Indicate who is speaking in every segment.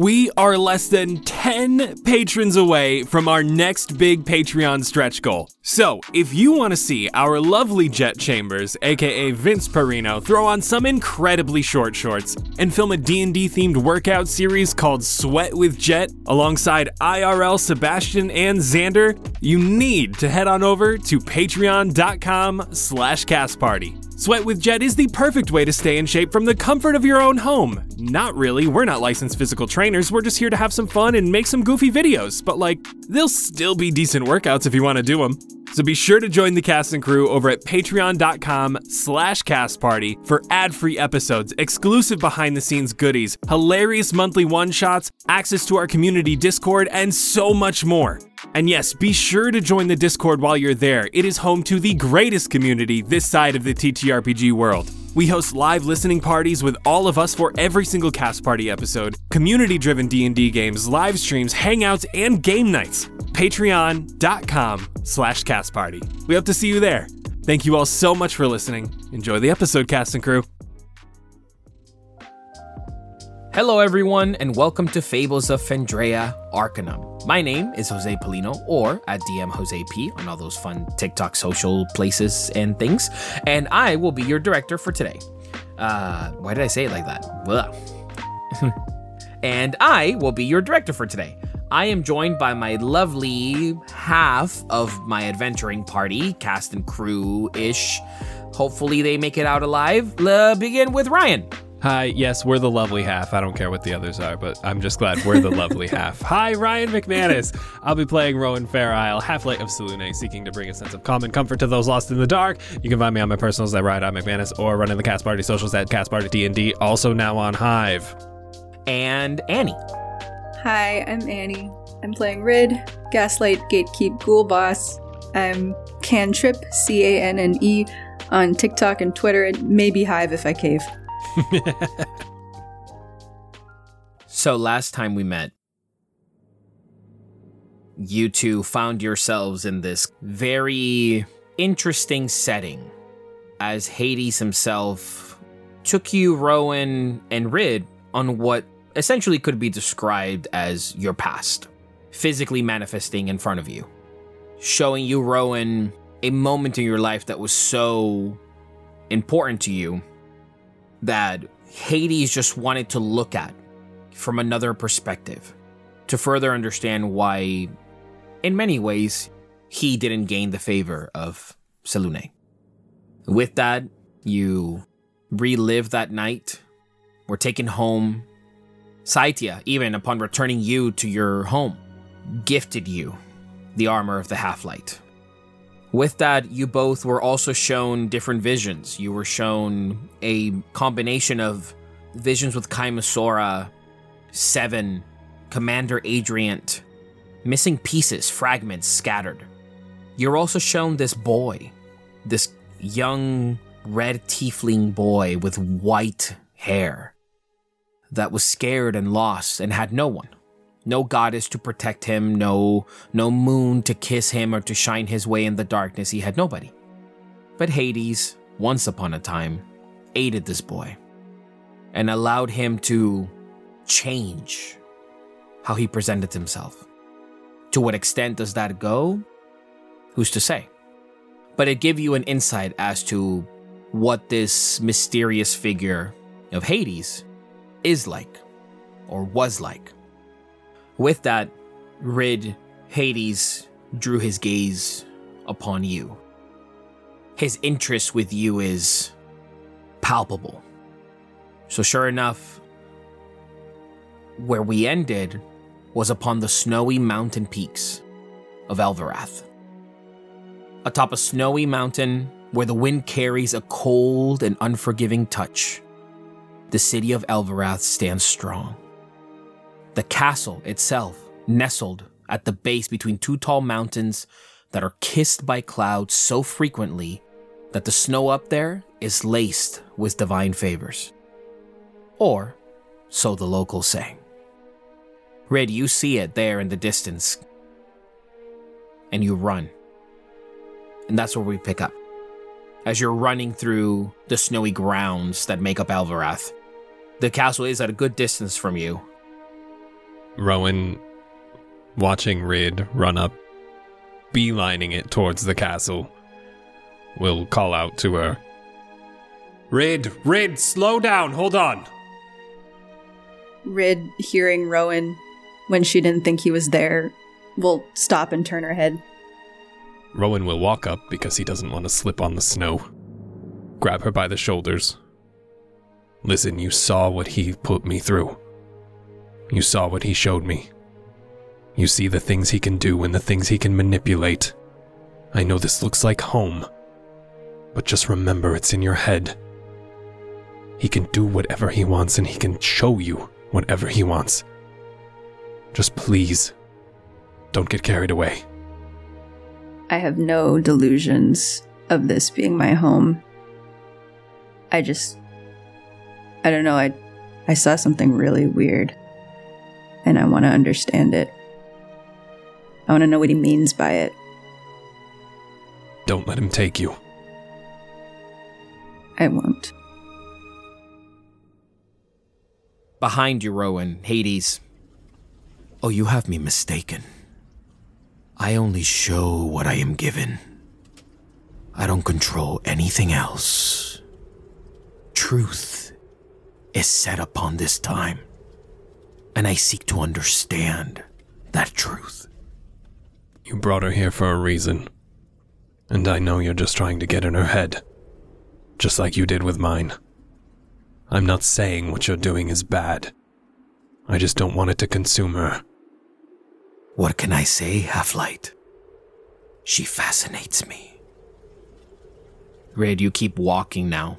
Speaker 1: We are less than 10 patrons away from our next big Patreon stretch goal. So, if you want to see our lovely Jet Chambers, aka Vince Perino, throw on some incredibly short shorts and film a D&D themed workout series called Sweat with Jet alongside IRL Sebastian and Xander, you need to head on over to patreon.com slash castparty. Sweat with Jet is the perfect way to stay in shape from the comfort of your own home. Not really, we're not licensed physical trainers, we're just here to have some fun and make some goofy videos, but like, they'll still be decent workouts if you want to do them. So be sure to join the cast and crew over at patreon.com slash castparty for ad-free episodes, exclusive behind-the-scenes goodies, hilarious monthly one-shots, access to our community Discord, and so much more. And yes, be sure to join the Discord while you're there. It is home to the greatest community this side of the TTRPG world. We host live listening parties with all of us for every single cast party episode, community-driven D&D games, live streams, hangouts, and game nights. Patreon.com slash castparty. We hope to see you there. Thank you all so much for listening. Enjoy the episode, cast and crew.
Speaker 2: Hello, everyone, and welcome to Fables of Fendraeya Arcanum. My name is Jose Polino, or at DM Jose P on all those fun TikTok social places and things, and I will be your director for today. Uh, why did I say it like that? And I will be your director for today. I am joined by my lovely half of my adventuring party, cast and crew ish. Hopefully, they make it out alive. Let's begin with Ryan.
Speaker 1: Hi, yes, we're the lovely half. I don't care what the others are, but I'm just glad we're the lovely half. Hi, Ryan McManus. I'll be playing Rowan Fair Half Light of Selune, seeking to bring a sense of calm and comfort to those lost in the dark. You can find me on my personals at Ride on McManus or running the Cast Party socials at Cast Party D&D, also now on Hive.
Speaker 2: And Annie.
Speaker 3: Hi, I'm Annie. I'm playing Rid, Gaslight Gatekeep Ghoul Boss. I'm Cantrip, C A N N E, on TikTok and Twitter, and maybe Hive if I cave.
Speaker 2: so last time we met, you two found yourselves in this very interesting setting as Hades himself took you, Rowan, and Rid on what essentially could be described as your past, physically manifesting in front of you, showing you, Rowan, a moment in your life that was so important to you that Hades just wanted to look at from another perspective to further understand why, in many ways, he didn't gain the favor of Selune. With that, you relive that night, were taken home. Saitia, even upon returning you to your home, gifted you the armor of the Half Light. With that, you both were also shown different visions. You were shown a combination of visions with Kaimasora, Seven, Commander Adrian, missing pieces, fragments scattered. You're also shown this boy, this young red tiefling boy with white hair that was scared and lost and had no one. No goddess to protect him, no no moon to kiss him or to shine his way in the darkness. He had nobody. But Hades, once upon a time, aided this boy and allowed him to change how he presented himself. To what extent does that go? Who's to say? But it gave you an insight as to what this mysterious figure of Hades is like, or was like. With that, Rid Hades drew his gaze upon you. His interest with you is palpable. So, sure enough, where we ended was upon the snowy mountain peaks of Elverath. Atop a snowy mountain where the wind carries a cold and unforgiving touch, the city of Elverath stands strong. The castle itself, nestled at the base between two tall mountains that are kissed by clouds so frequently that the snow up there is laced with divine favors. Or, so the locals say. Rid, you see it there in the distance, and you run. And that's where we pick up. As you're running through the snowy grounds that make up Alvarath, the castle is at a good distance from you.
Speaker 1: Rowan, watching Rid run up, beelining it towards the castle, will call out to her. Rid, Rid, slow down, hold on.
Speaker 3: Rid, hearing Rowan when she didn't think he was there, will stop and turn her head.
Speaker 1: Rowan will walk up because he doesn't want to slip on the snow. Grab her by the shoulders. Listen, you saw what he put me through. You saw what he showed me. You see the things he can do and the things he can manipulate. I know this looks like home, but just remember it's in your head. He can do whatever he wants and he can show you whatever he wants. Just please, don't get carried away.
Speaker 3: I have no delusions of this being my home. I just I don't know, I I saw something really weird and I want to understand it. I want to know what he means by it.
Speaker 1: Don't let him take you.
Speaker 3: I won't.
Speaker 2: Behind you, Rowan, Hades. Oh, you have me mistaken. I only show what I am given. I don't control anything else. Truth is set upon this time, and I seek to understand that truth.
Speaker 1: You brought her here for a reason. And I know you're just trying to get in her head. Just like you did with mine. I'm not saying what you're doing is bad. I just don't want it to consume her.
Speaker 2: What can I say, Half Light? She fascinates me. Rid, you keep walking now.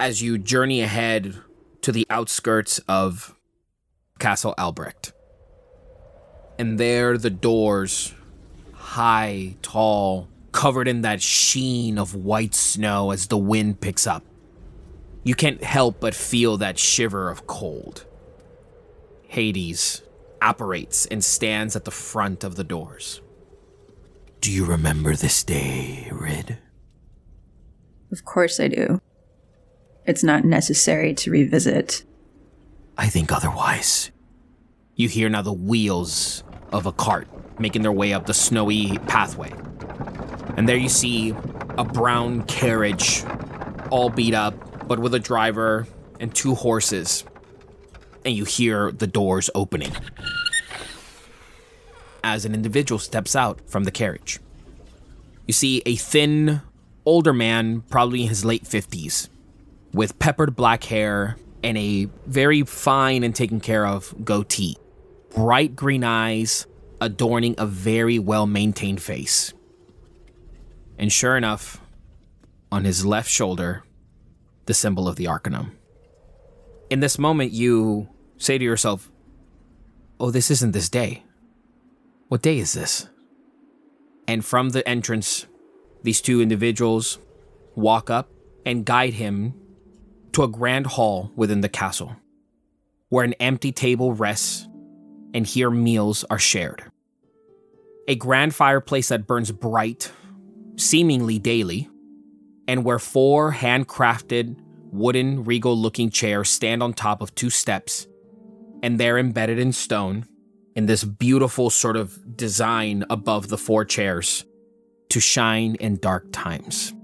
Speaker 2: As you journey ahead to the outskirts of Castle Albrecht. And there, the doors, high, tall, covered in that sheen of white snow as the wind picks up. You can't help but feel that shiver of cold. Hades operates and stands at the front of the doors. Do you remember this day, Rid?
Speaker 3: Of course I do. It's not necessary to revisit.
Speaker 2: I think otherwise. You hear now the wheels of a cart making their way up the snowy pathway. And there you see a brown carriage, all beat up, but with a driver and two horses. And you hear the doors opening as an individual steps out from the carriage. You see a thin, older man, probably in his late 50s, with peppered black hair and a very fine and taken care of goatee, bright green eyes adorning a very well maintained face. And sure enough, on his left shoulder, the symbol of the Arcanum. In this moment, you say to yourself, Oh, this isn't this day. What day is this? And from the entrance, these two individuals walk up and guide him to a grand hall within the castle, where an empty table rests and here meals are shared. A grand fireplace that burns bright, seemingly daily, and where four handcrafted, wooden, regal looking chairs stand on top of two steps, and they're embedded in stone in this beautiful sort of design above the four chairs to shine in dark times.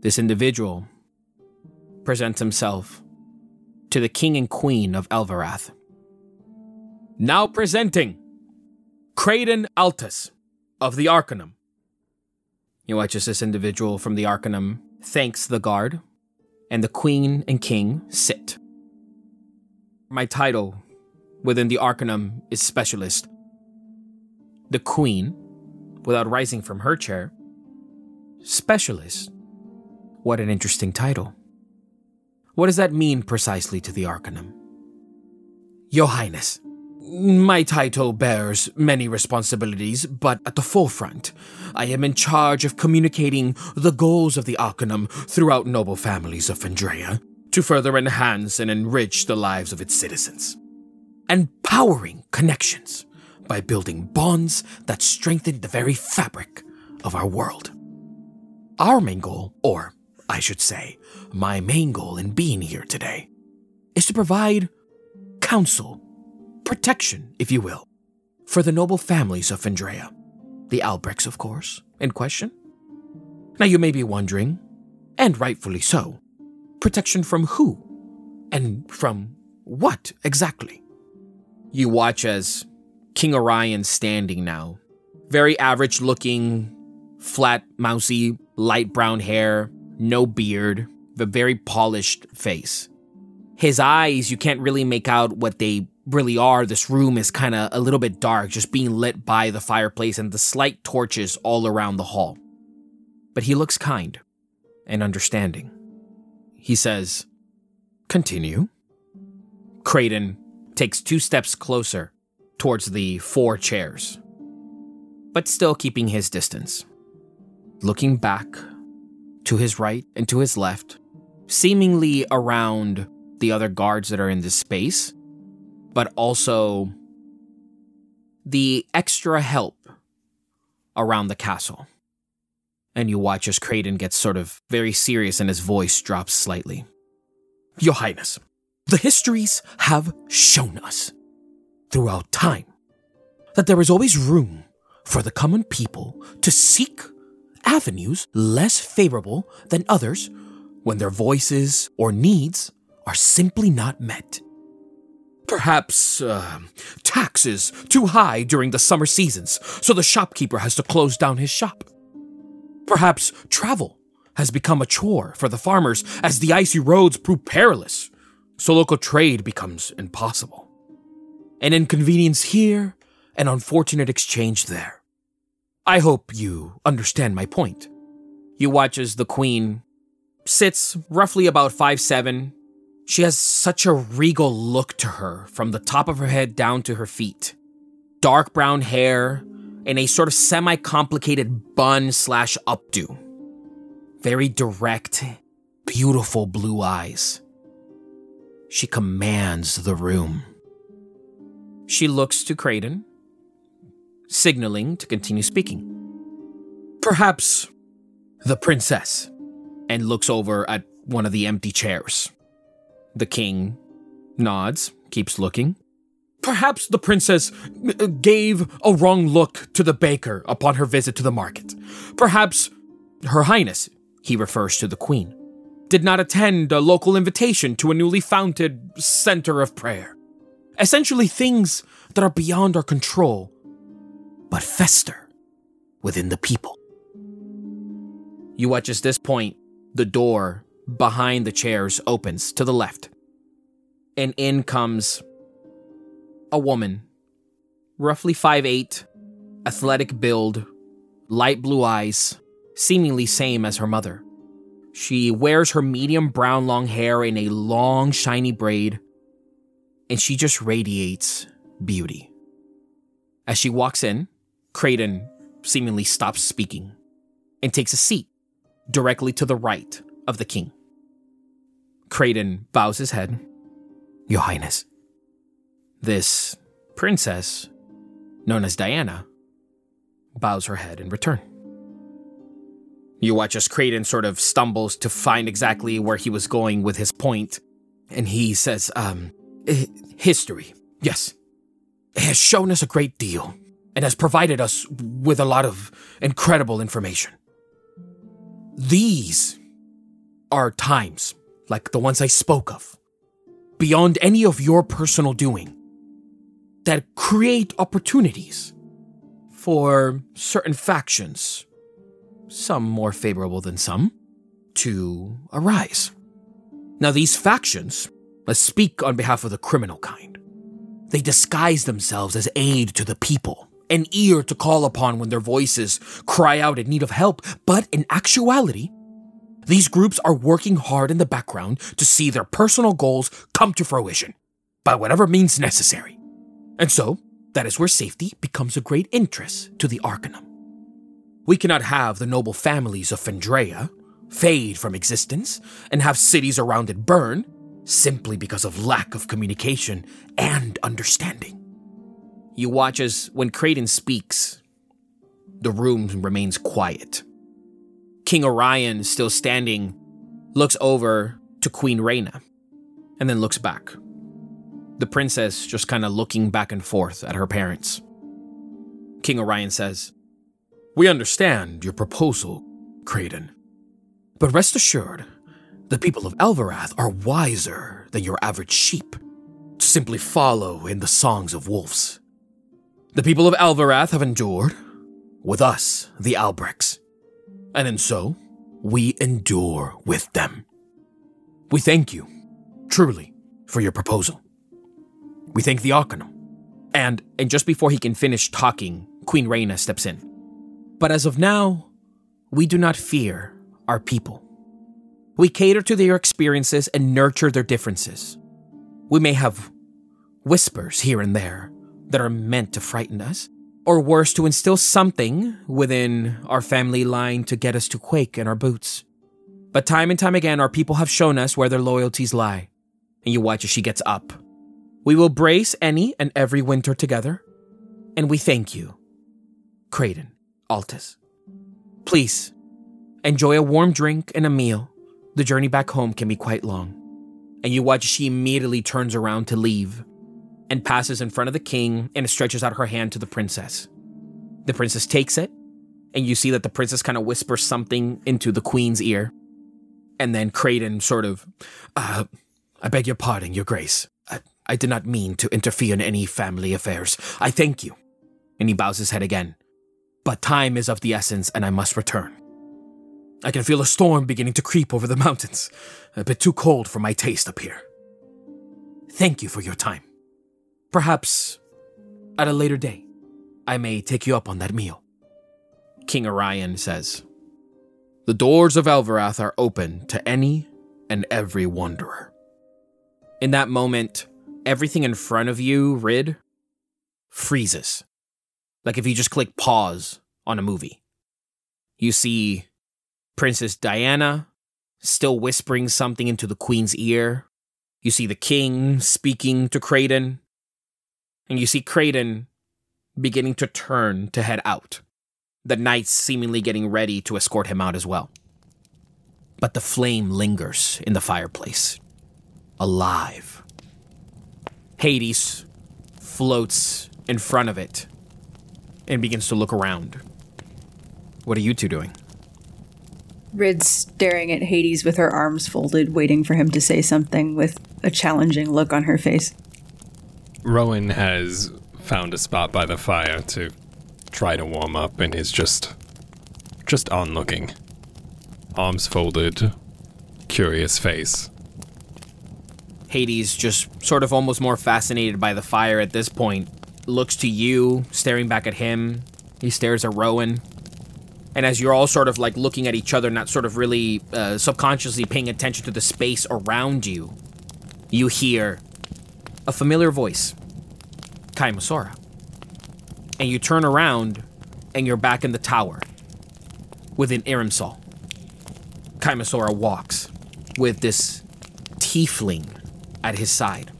Speaker 2: This individual presents himself to the king and queen of Elverath. Now presenting Creighton Altus of the Arcanum. You watch as this individual from the Arcanum thanks the guard, and the queen and king sit. My title within the Arcanum is Specialist. The queen, without rising from her chair, Specialist. What an interesting title. What does that mean precisely to the Arcanum? Your Highness, my title bears many responsibilities, but at the forefront, I am in charge of communicating the goals of the Arcanum throughout noble families of Fendraeya to further enhance and enrich the lives of its citizens. Empowering connections by building bonds that strengthen the very fabric of our world. Our main goal, or I should say, my main goal in being here today, is to provide counsel protection, if you will, for the noble families of Fendraeya. The Albrechts, of course, in question. Now you may be wondering, and rightfully so, protection from who? And from what exactly? You watch as King Orion's standing now. Very average looking, flat, mousy, light brown hair, no beard, a very polished face. His eyes, you can't really make out what they really are, this room is kind of a little bit dark, just being lit by the fireplace and the slight torches all around the hall. But he looks kind and understanding. He says, Continue. Creighton takes two steps closer towards the four chairs, but still keeping his distance. Looking back to his right and to his left, seemingly around the other guards that are in this space, but also the extra help around the castle. And you watch as Creighton gets sort of very serious and his voice drops slightly. Your Highness, the histories have shown us throughout time that there is always room for the common people to seek avenues less favorable than others when their voices or needs are simply not met. Perhaps uh, taxes too high during the summer seasons, so the shopkeeper has to close down his shop. Perhaps travel has become a chore for the farmers as the icy roads prove perilous, so local trade becomes impossible. An inconvenience here, an unfortunate exchange there. I hope you understand my point. You watch as the queen sits roughly about five seven, she has such a regal look to her from the top of her head down to her feet. Dark brown hair and a sort of semi complicated bun slash updo. Very direct, beautiful blue eyes. She commands the room. She looks to Creighton, signaling to continue speaking. Perhaps the princess, and looks over at one of the empty chairs. The king nods, keeps looking. Perhaps the princess uh, gave a wrong look to the baker upon her visit to the market. Perhaps her highness, he refers to the queen, did not attend a local invitation to a newly founded center of prayer. Essentially, things that are beyond our control, but fester within the people. You watch as this point, the door behind the chairs opens to the left. And in comes a woman, roughly five eight, athletic build, light blue eyes, seemingly same as her mother. She wears her medium brown long hair in a long, shiny braid, and she just radiates beauty. As she walks in, Creighton seemingly stops speaking and takes a seat directly to the right of the king. Creighton bows his head. Your Highness. This princess, known as Diana, bows her head in return. You watch as Creighton sort of stumbles to find exactly where he was going with his point, and he says, um, history, yes. It has shown us a great deal and has provided us with a lot of incredible information. These are times like the ones I spoke of, beyond any of your personal doing, that create opportunities for certain factions, some more favorable than some, to arise. Now, these factions, let's speak on behalf of the criminal kind. They disguise themselves as aid to the people, an ear to call upon when their voices cry out in need of help, but in actuality, these groups are working hard in the background to see their personal goals come to fruition by whatever means necessary. And so, that is where safety becomes a great interest to the Arcanum. We cannot have the noble families of Fendraeya fade from existence and have cities around it burn simply because of lack of communication and understanding. You watch as, when Creighton speaks, the room remains quiet. King Orion, still standing, looks over to Queen Reina and then looks back. The princess just kind of looking back and forth at her parents. King Orion says, We understand your proposal, Creighton. But rest assured, the people of Elverath are wiser than your average sheep to simply follow in the songs of wolves. The people of Alvarath have endured, with us, the Albrechts. And in so, we endure with them. We thank you, truly, for your proposal. We thank the Arcanum. And, and just before he can finish talking, Queen Reina steps in. But as of now, we do not fear our people. We cater to their experiences and nurture their differences. We may have whispers here and there that are meant to frighten us, or worse, to instill something within our family line to get us to quake in our boots. But time and time again, our people have shown us where their loyalties lie. And you watch as she gets up we will brace any and every winter together, and we thank you, Creighton, Altus. Please, enjoy a warm drink and a meal. The journey back home can be quite long. And you watch as she immediately turns around to leave and passes in front of the king and stretches out her hand to the princess. The princess takes it, and you see that the princess kind of whispers something into the queen's ear. And then Creighton sort of, uh, I beg your pardon, your grace. I did not mean to interfere in any family affairs. I thank you. And he bows his head again. But time is of the essence, and I must return. I can feel a storm beginning to creep over the mountains. A bit too cold for my taste up here. Thank you for your time. Perhaps at a later day, I may take you up on that meal. King Orion says, The doors of Elverath are open to any and every wanderer. In that moment, everything in front of you, Rid, freezes. Like if you just click pause on a movie. You see Princess Diana still whispering something into the queen's ear. You see the king speaking to Creighton. And you see Creighton beginning to turn to head out. The knights seemingly getting ready to escort him out as well. But the flame lingers in the fireplace, alive Hades floats in front of it and begins to look around. What are you two doing?
Speaker 3: Rid's staring at Hades with her arms folded, waiting for him to say something with a challenging look on her face.
Speaker 1: Rowan has found a spot by the fire to try to warm up and is just just onlooking. Arms folded, curious face.
Speaker 2: Hades, just sort of almost more fascinated by the fire at this point, looks to you, staring back at him. He stares at Rowan. And as you're all sort of like looking at each other, not sort of really uh, subconsciously paying attention to the space around you, you hear a familiar voice Kaimasora. And you turn around and you're back in the tower With within Irimsal. Kaimasora walks with this tiefling at his side.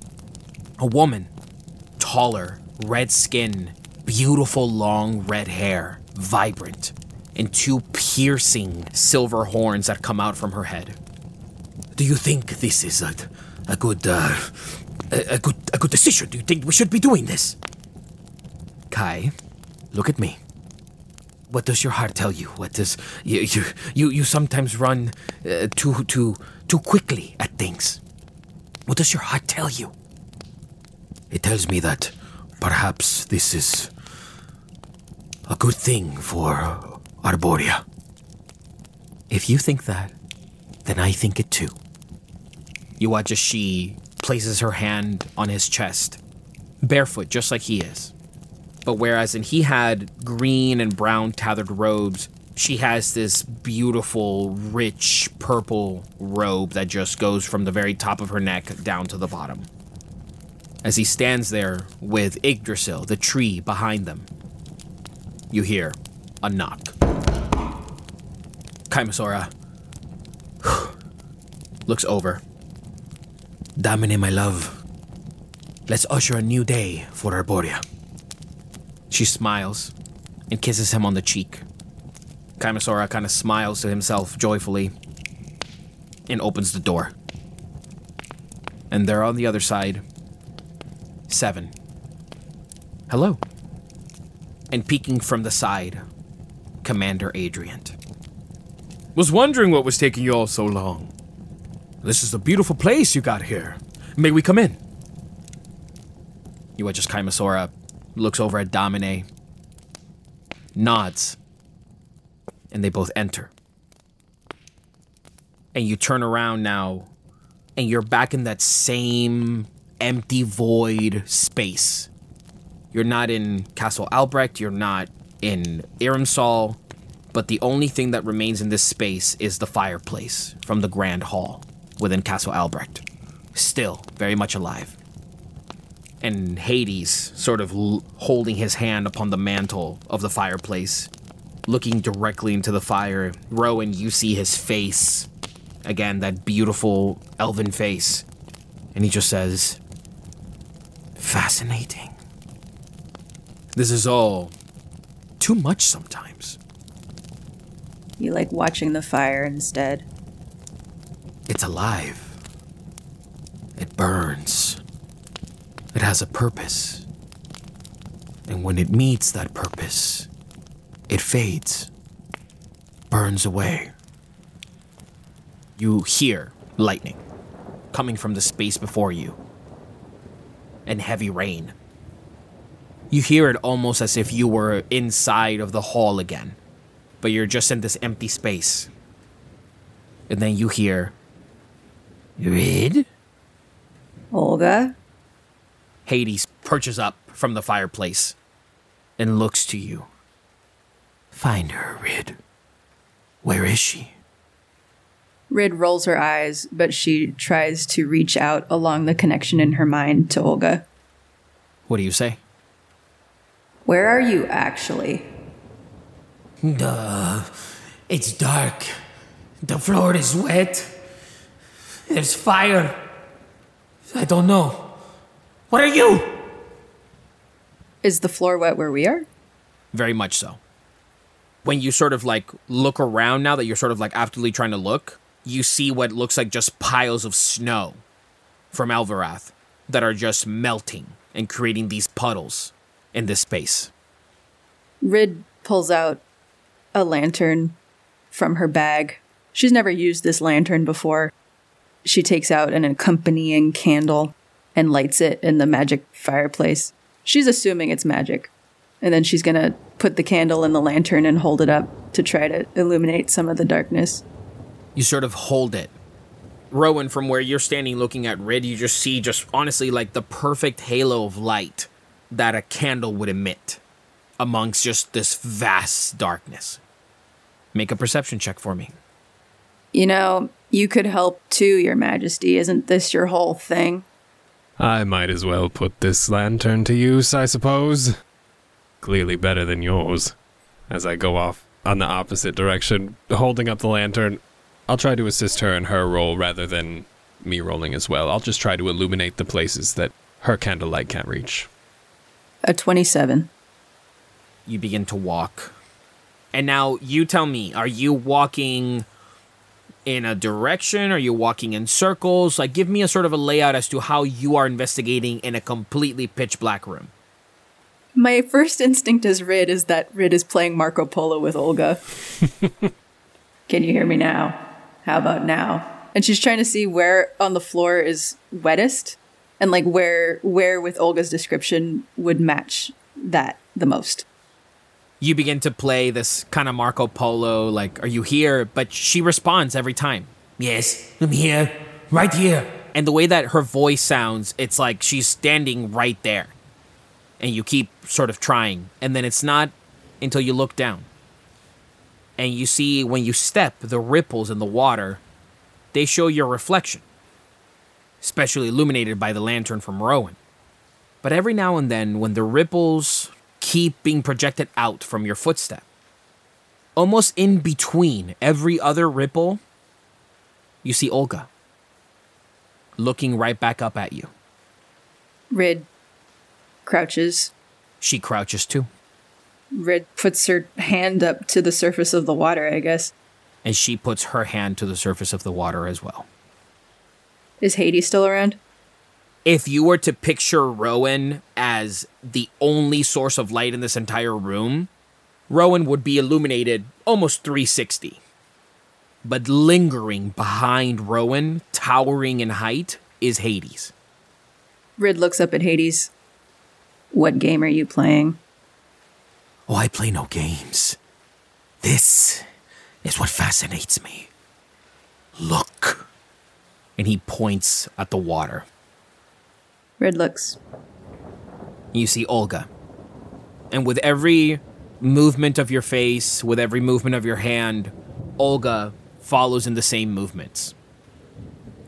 Speaker 2: A woman, taller, red skin, beautiful long red hair, vibrant, and two piercing silver horns that come out from her head. Do you think this is a, a good uh, a, a good a good decision? Do you think we should be doing this? Kai, look at me. What does your heart tell you? What does you you you, you sometimes run uh, too too too quickly at things? What does your heart tell you? It tells me that perhaps this is a good thing for Arborea. If you think that, then I think it too. You watch as she places her hand on his chest, barefoot, just like he is. But whereas in he had green and brown tattered robes, she has this beautiful, rich purple robe that just goes from the very top of her neck down to the bottom. As he stands there with Yggdrasil, the tree behind them, you hear a knock. Kaimasora looks over. Damine, my love, let's usher a new day for Arborea. She smiles and kisses him on the cheek. Kaimasora kind of smiles to himself joyfully and opens the door. And there on the other side, Seven. Hello. And peeking from the side, Commander Adrian.
Speaker 4: Was wondering what was taking you all so long. This is a beautiful place you got here. May we come in?
Speaker 2: You as Kaimasora looks over at Domine, nods, and they both enter. And you turn around now, and you're back in that same empty void space. You're not in Castle Albrecht, you're not in Irimsal, but the only thing that remains in this space is the fireplace from the Grand Hall within Castle Albrecht. Still very much alive. And Hades sort of l- holding his hand upon the mantle of the fireplace, looking directly into the fire. Rowan, you see his face. Again, that beautiful elven face. And he just says, Fascinating. This is all too much sometimes.
Speaker 3: You like watching the fire instead.
Speaker 2: It's alive. It burns. It has a purpose. And when it meets that purpose, it fades, burns away. You hear lightning coming from the space before you and heavy rain. You hear it almost as if you were inside of the hall again, but you're just in this empty space. And then you hear, Rid?
Speaker 3: Olga?
Speaker 2: Hades perches up from the fireplace and looks to you. Find her, Rid. Where is she?
Speaker 3: Rid rolls her eyes, but she tries to reach out along the connection in her mind to Olga.
Speaker 2: What do you say?
Speaker 3: Where are you actually?
Speaker 5: Duh. It's dark. The floor is wet. There's fire. I don't know. What are you?
Speaker 3: Is the floor wet where we are?
Speaker 2: Very much so. When you sort of like look around now that you're sort of like actively trying to look, you see what looks like just piles of snow from Alvarath that are just melting and creating these puddles in this space.
Speaker 3: Rid pulls out a lantern from her bag. She's never used this lantern before. She takes out an accompanying candle and lights it in the magic fireplace. She's assuming it's magic. And then she's going to put the candle in the lantern and hold it up to try to illuminate some of the darkness.
Speaker 2: You sort of hold it. Rowan, from where you're standing looking at Rid, you just see just honestly like the perfect halo of light that a candle would emit amongst just this vast darkness. Make a perception check for me.
Speaker 3: You know, you could help too, Your Majesty. Isn't this your whole thing?
Speaker 1: I might as well put this lantern to use, I suppose. Clearly better than yours. As I go off on the opposite direction, holding up the lantern, I'll try to assist her in her role rather than me rolling as well. I'll just try to illuminate the places that her candlelight can't reach.
Speaker 3: A 27.
Speaker 2: You begin to walk. And now you tell me, are you walking in a direction? Are you walking in circles? Like, give me a sort of a layout as to how you are investigating in a completely pitch black room.
Speaker 3: My first instinct as Rid is that Rid is playing Marco Polo with Olga. Can you hear me now? How about now? And she's trying to see where on the floor is wettest and like where where with Olga's description would match that the most.
Speaker 2: You begin to play this kind of Marco Polo, like, are you here? But she responds every time.
Speaker 5: Yes, I'm here. Right here.
Speaker 2: And the way that her voice sounds, it's like she's standing right there. And you keep sort of trying. And then it's not until you look down. And you see when you step, the ripples in the water, they show your reflection, especially illuminated by the lantern from Rowan. But every now and then, when the ripples keep being projected out from your footstep, almost in between every other ripple, you see Olga looking right back up at you.
Speaker 3: Rid crouches.
Speaker 2: She crouches too,
Speaker 3: Rid puts her hand up to the surface of the water, I guess.
Speaker 2: and she puts her hand to the surface of the water as well.
Speaker 3: Is Hades still around?
Speaker 2: If you were to picture Rowan as the only source of light in this entire room, Rowan would be illuminated almost 360. But lingering behind Rowan, towering in height, is Hades.
Speaker 3: Rid looks up at Hades. What game are you playing?
Speaker 5: Oh, I play no games. This is what fascinates me. Look.
Speaker 2: And he points at the water.
Speaker 3: Rid looks.
Speaker 2: You see Olga. And with every movement of your face, with every movement of your hand, Olga follows in the same movements.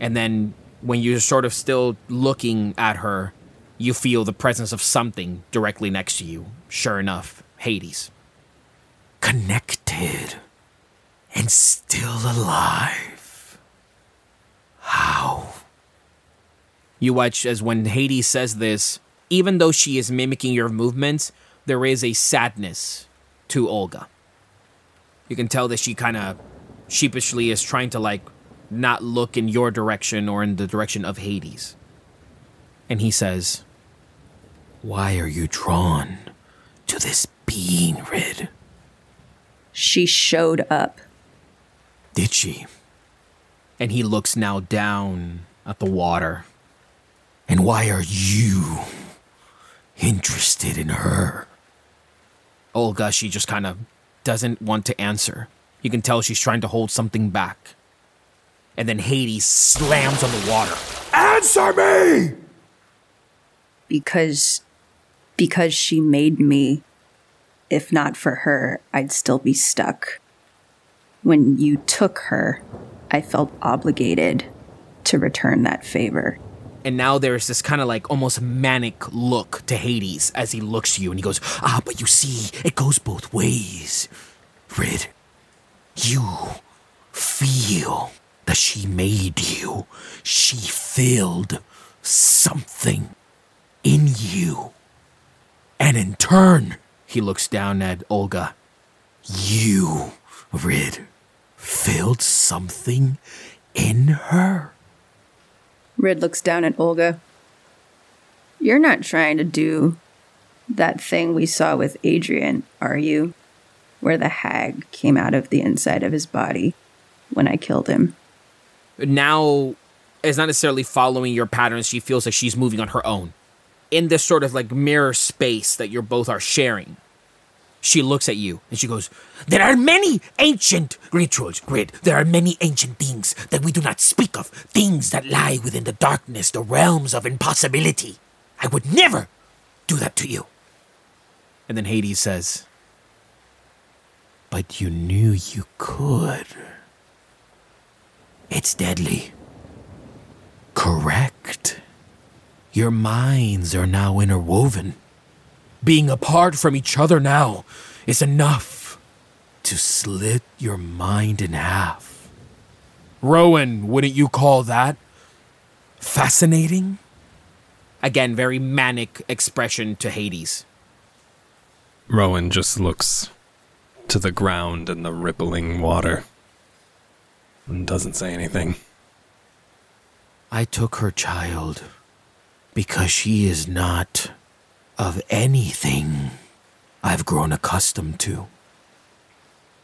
Speaker 2: And then when you're sort of still looking at her, you feel the presence of something directly next to you. Sure enough, Hades.
Speaker 5: Connected. And still alive. How?
Speaker 2: You watch as when Hades says this, even though she is mimicking your movements, there is a sadness to Olga. You can tell that she kind of sheepishly is trying to like not look in your direction or in the direction of Hades. And he says,
Speaker 5: Why are you drawn to this being, Rid?
Speaker 3: She showed up.
Speaker 5: Did she?
Speaker 2: and he looks now down at the water.
Speaker 5: And why are you interested in her?
Speaker 2: Olga, she just kind of doesn't want to answer. You can tell she's trying to hold something back. And then Hades slams on the water.
Speaker 5: Answer me!
Speaker 3: because because she made me if not for her i'd still be stuck when you took her i felt obligated to return that favor
Speaker 2: And now there's this kind of like almost manic look to Hades as he looks you and he goes,
Speaker 5: Ah, but you see, it goes both ways. Rid, you feel that she made you. She filled something in you. And in turn,
Speaker 2: he looks down at Olga.
Speaker 5: you, Rid, filled something in her.
Speaker 3: Red looks down at olga you're not trying to do that thing we saw with adrian are you where the hag came out of the inside of his body when i killed him
Speaker 2: Now it's not necessarily following your patterns. She feels like she's moving on her own. In this sort of like mirror space that you're both are sharing. She looks at you and she goes,
Speaker 5: There are many ancient great rituals, Grid. There are many ancient things that we do not speak of, things that lie within the darkness, the realms of impossibility. I would never do that to you.
Speaker 2: and then Hades says,
Speaker 5: But you knew you could. It's deadly. Correct. Your minds are now interwoven. Being apart from each other now is enough to slit your mind in half.
Speaker 2: Rowan, wouldn't you call that fascinating? Again, very manic expression to Hades.
Speaker 1: Rowan just looks to the ground and the rippling water and doesn't say anything.
Speaker 5: I took her child because she is not of anything I've grown accustomed to.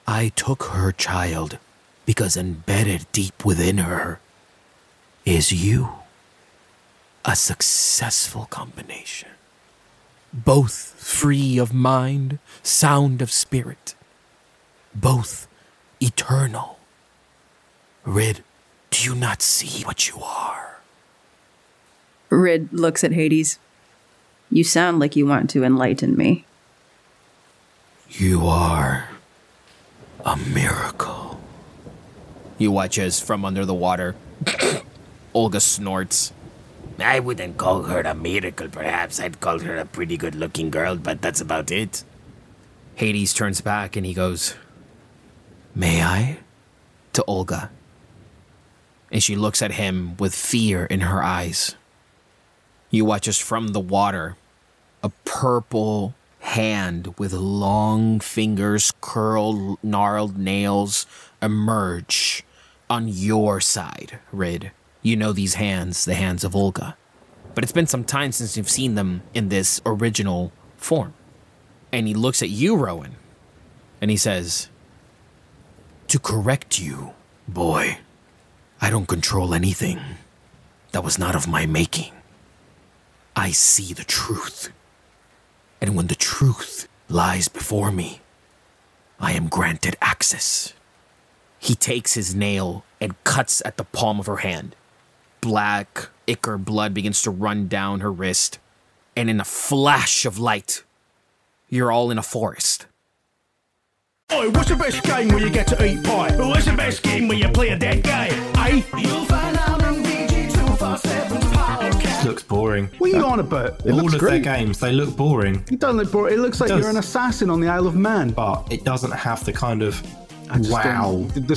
Speaker 5: I took her child because embedded deep within her is you. A successful combination. Both free of mind, sound of spirit. Both eternal. Rid, do you not see what you are?
Speaker 3: Rid looks at Hades. You sound like you want to enlighten me.
Speaker 5: You are a miracle.
Speaker 2: You watch as from under the water, Olga snorts.
Speaker 5: I wouldn't call her a miracle, perhaps. I'd call her a pretty good looking girl, but that's about it.
Speaker 2: Hades turns back and he goes
Speaker 5: May I?
Speaker 2: to Olga. And she looks at him with fear in her eyes. You watch as from the water, a purple hand with long fingers, curled, gnarled nails emerge on your side, Rid. You know these hands, the hands of Olga. But it's been some time since you've seen them in this original form. And he looks at you, Rowan, and he says,
Speaker 5: To correct you, boy, I don't control anything. That was not of my making. I see the truth. And when the truth lies before me, I am granted access.
Speaker 2: He takes his nail and cuts at the palm of her hand. Black, ichor blood begins to run down her wrist. And in a flash of light, you're all in a forest.
Speaker 6: Oi, what's the best game where you get to eat pie? What's the best game where you play a dead guy? Eh? You'll find out on VG247's
Speaker 7: looks boring.
Speaker 8: What are you on about? It
Speaker 7: All
Speaker 8: looks
Speaker 7: of
Speaker 8: great.
Speaker 7: their games, they look boring,
Speaker 8: It doesn't look boring. It looks like
Speaker 7: does.
Speaker 8: you're an assassin on the Isle of Man.
Speaker 7: but it doesn't have the kind of
Speaker 8: I just
Speaker 7: wow.
Speaker 8: don't- The, the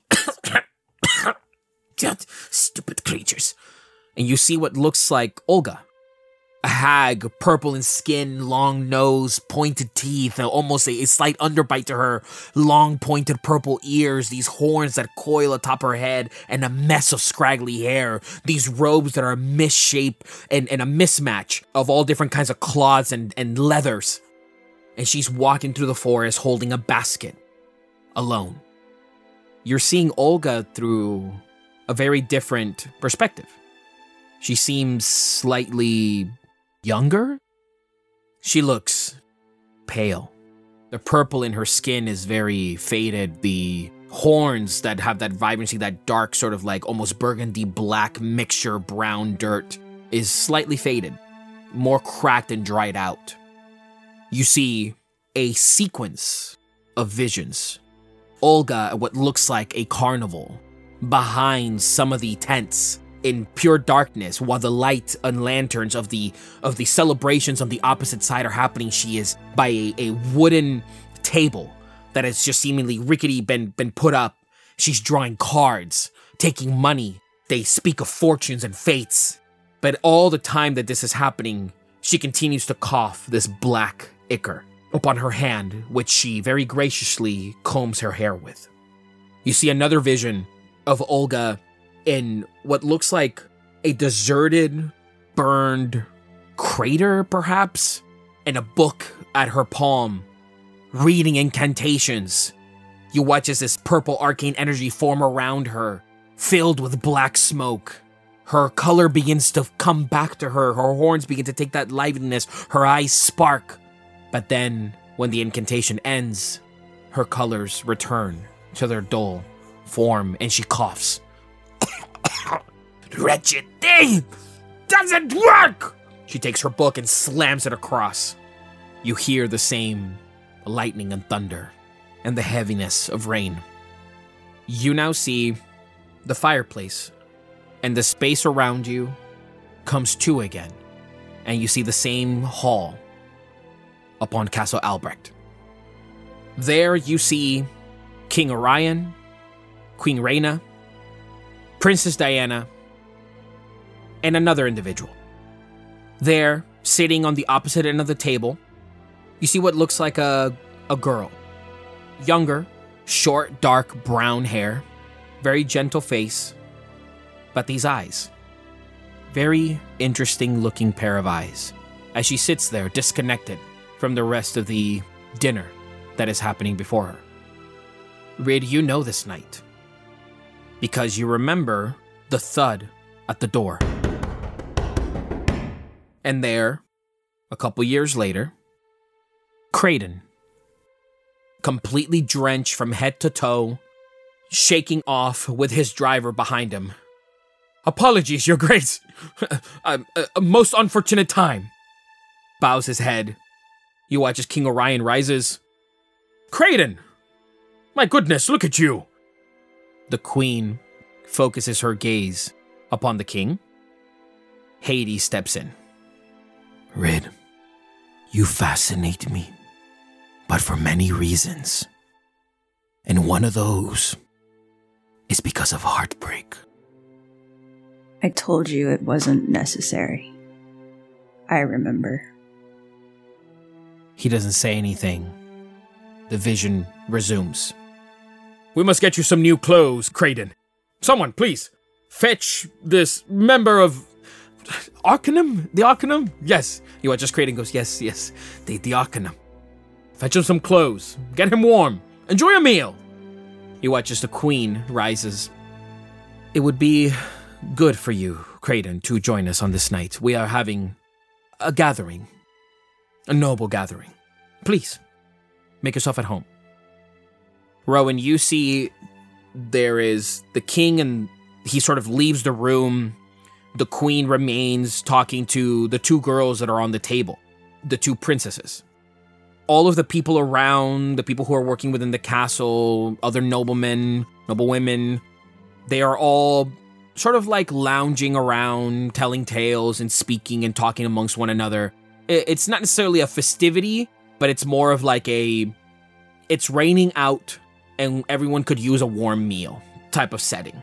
Speaker 5: Stupid creatures.
Speaker 2: and you see what looks like Olga. A hag, purple in skin, long nose, pointed teeth, almost a, a slight underbite to her, long pointed purple ears, these horns that coil atop her head, and a mess of scraggly hair, these robes that are a misshape and, and a mismatch of all different kinds of cloths and, and leathers. And she's walking through the forest holding a basket, alone. You're seeing Olga through a very different perspective. She seems slightly younger. She looks pale. The purple in her skin is very faded. The horns that have that vibrancy, that dark, sort of like almost burgundy black mixture, brown dirt, is slightly faded, more cracked and dried out. You see a sequence of visions. Olga at what looks like a carnival behind some of the tents in pure darkness while the light and lanterns of the of the celebrations on the opposite side are happening. She is by a, a wooden table that has just seemingly rickety been been put up. She's drawing cards taking money. They speak of fortunes and fates. But all the time that this is happening she continues to cough this black ichor upon her hand which she very graciously combs her hair with. You see another vision of Olga in what looks like a deserted, burned crater, perhaps, and a book at her palm, reading incantations. You watch as this purple arcane energy form around her, filled with black smoke. Her color begins to come back to her, her horns begin to take that liveliness, her eyes spark. But then, when the incantation ends, her colors return to their dull form and she coughs.
Speaker 5: Wretched thing!
Speaker 2: Doesn't work! She takes her book and slams it across. You hear the same lightning and thunder and the heaviness of rain. You now see the fireplace and the space around you comes to again, and you see the same hall upon Castle Albrecht. There you see King Orion, Queen Reyna, Princess Diana, and another individual. There, sitting on the opposite end of the table, you see what looks like a, a girl. Younger, short, dark brown hair, very gentle face, but these eyes. Very interesting looking pair of eyes as she sits there disconnected from the rest of the dinner that is happening before her. Rid, you know this night because you remember the thud at the door. And there, a couple years later, Creighton, completely drenched from head to toe, shaking off with his driver behind him. Apologies, Your Grace. a, a, a most unfortunate time. Bows his head. You watch as King Orion rises. Creighton! My goodness, look at you! The Queen focuses her gaze upon the King. Hades steps in.
Speaker 5: Rid, you fascinate me, but for many reasons. And one of those is because of heartbreak.
Speaker 3: I told you it wasn't necessary. I remember.
Speaker 2: He doesn't say anything. The vision resumes. We must get you some new clothes, Creighton. Someone, please, fetch this member of Arcanum? The Arcanum? Yes. You are just Creighton goes, yes, yes. The, the Arcanum. Fetch him some clothes. Get him warm. Enjoy a meal. You watch as the Queen rises. It would be good for you, Creighton, to join us on this night. We are having a gathering, a noble gathering. Please, make yourself at home. Rowan, you see there is the king, and he sort of leaves the room. The queen remains talking to the two girls that are on the table, the two princesses. All of the people around, the people who are working within the castle, other noblemen, noblewomen, they are all sort of like lounging around, telling tales and speaking and talking amongst one another. It's not necessarily a festivity, but it's more of like a it's raining out and everyone could use a warm meal type of setting.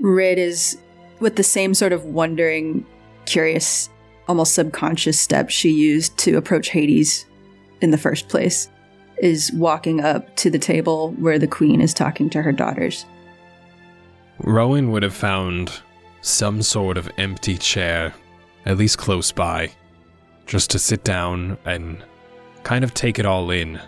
Speaker 3: Rid is with the same sort of wondering, curious, almost subconscious step she used to approach Hades in the first place, is walking up to the table where the queen is talking to her daughters.
Speaker 1: Rowan would have found some sort of empty chair, at least close by, just to sit down and kind of take it all in.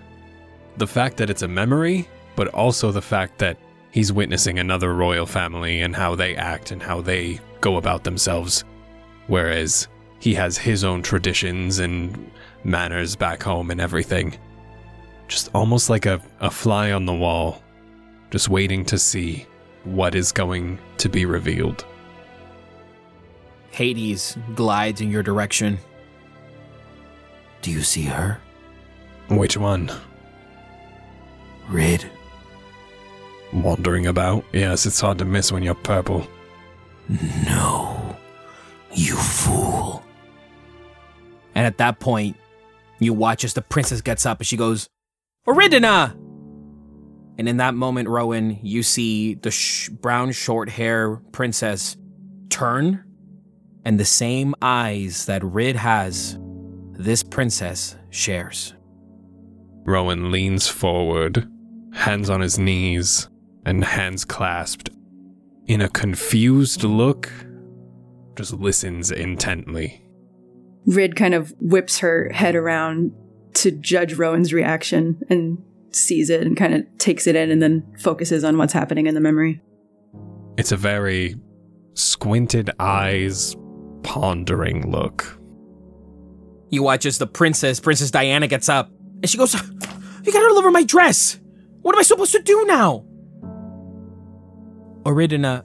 Speaker 1: The fact that it's a memory, but also the fact that he's witnessing another royal family and how they act and how they go about themselves, whereas he has his own traditions and manners back home and everything. Just almost like a, a fly on the wall, just waiting to see what is going to be revealed.
Speaker 2: Hades glides in your direction.
Speaker 5: Do you see her?
Speaker 1: Which one?
Speaker 5: Rid.
Speaker 1: Wandering about? Yes, it's hard to miss when you're purple.
Speaker 5: No. You fool.
Speaker 2: And at that point, you watch as the princess gets up and she goes, Oridina! And in that moment, Rowan, you see the sh- brown short hair princess turn, and the same eyes that Rid has, this princess shares.
Speaker 1: Rowan leans forward, hands on his knees, and hands clasped. In a confused look, just listens intently.
Speaker 3: Rid kind of whips her head around to judge Rowan's reaction and sees it and kind of takes it in and then focuses on what's happening in the memory.
Speaker 1: It's a very squinted eyes, pondering look.
Speaker 2: You watch as the princess, Princess Diana, gets up and she goes, You gotta deliver my dress! What am I supposed to do now? Oridina,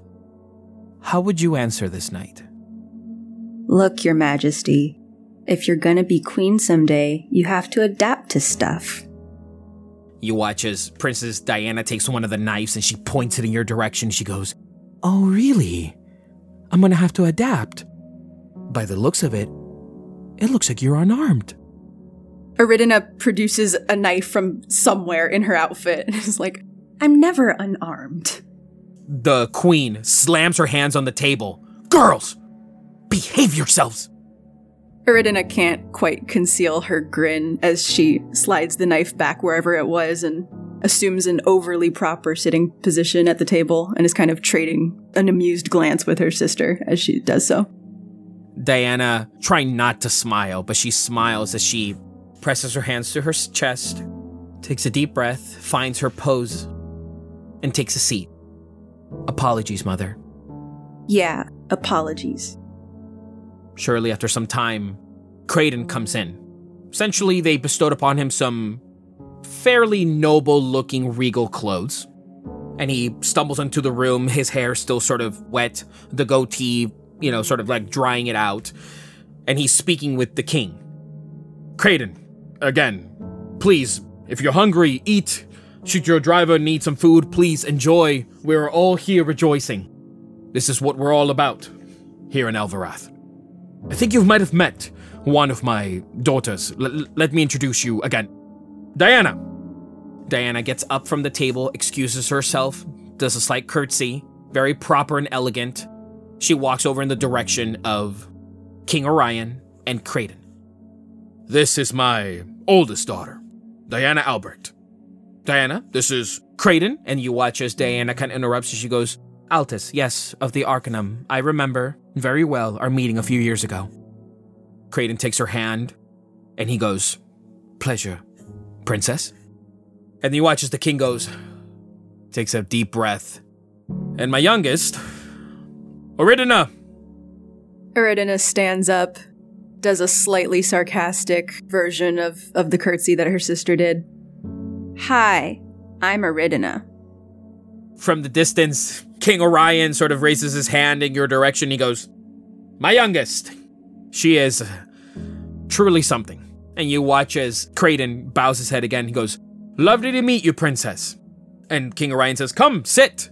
Speaker 2: how would you answer this knight?
Speaker 3: Look, Your Majesty, if you're gonna be queen someday, you have to adapt to stuff.
Speaker 2: You watch as Princess Diana takes one of the knives and she points it in your direction. She goes, Oh, really? I'm gonna have to adapt. By the looks of it, it looks like you're unarmed.
Speaker 3: Aridina produces a knife from somewhere in her outfit and is like, I'm never unarmed.
Speaker 2: The queen slams her hands on the table. Girls, behave yourselves.
Speaker 3: Aridina can't quite conceal her grin as she slides the knife back wherever it was and assumes an overly proper sitting position at the table and is kind of trading an amused glance with her sister as she does so.
Speaker 2: Diana, trying not to smile, but she smiles as she presses her hands to her chest, takes a deep breath, finds her pose, and takes a seat. Apologies, mother.
Speaker 3: Yeah, apologies.
Speaker 2: Surely, after some time, Creighton comes in. Essentially, they bestowed upon him some fairly noble looking regal clothes. And he stumbles into the room, his hair still sort of wet, the goatee, you know, sort of like drying it out. And he's speaking with the king. Creighton, again, please, if you're hungry, eat. Should your driver need some food, please enjoy. We're all here rejoicing. This is what we're all about here in Elverath. I think you might have met one of my daughters. L- let me introduce you again. Diana. Diana gets up from the table, excuses herself, does a slight curtsy, very proper and elegant. She walks over in the direction of King Orion and Creighton. This is my oldest daughter, Diana Albert. Diana, this is Creighton, and you watch as Diana kind of interrupts and she goes, Altus, yes, of the Arcanum. I remember very well our meeting a few years ago. Creighton takes her hand and he goes, Pleasure, Princess. And you watch as the king goes, takes a deep breath. And my youngest, Oridina.
Speaker 3: Aridina stands up, does a slightly sarcastic version of, of the curtsy that her sister did. Hi, I'm Aridina.
Speaker 2: From the distance, King Orion sort of raises his hand in your direction. He goes, My youngest. She is truly something. And you watch as Creighton bows his head again. He goes, Lovely to meet you, princess. And King Orion says, Come, sit.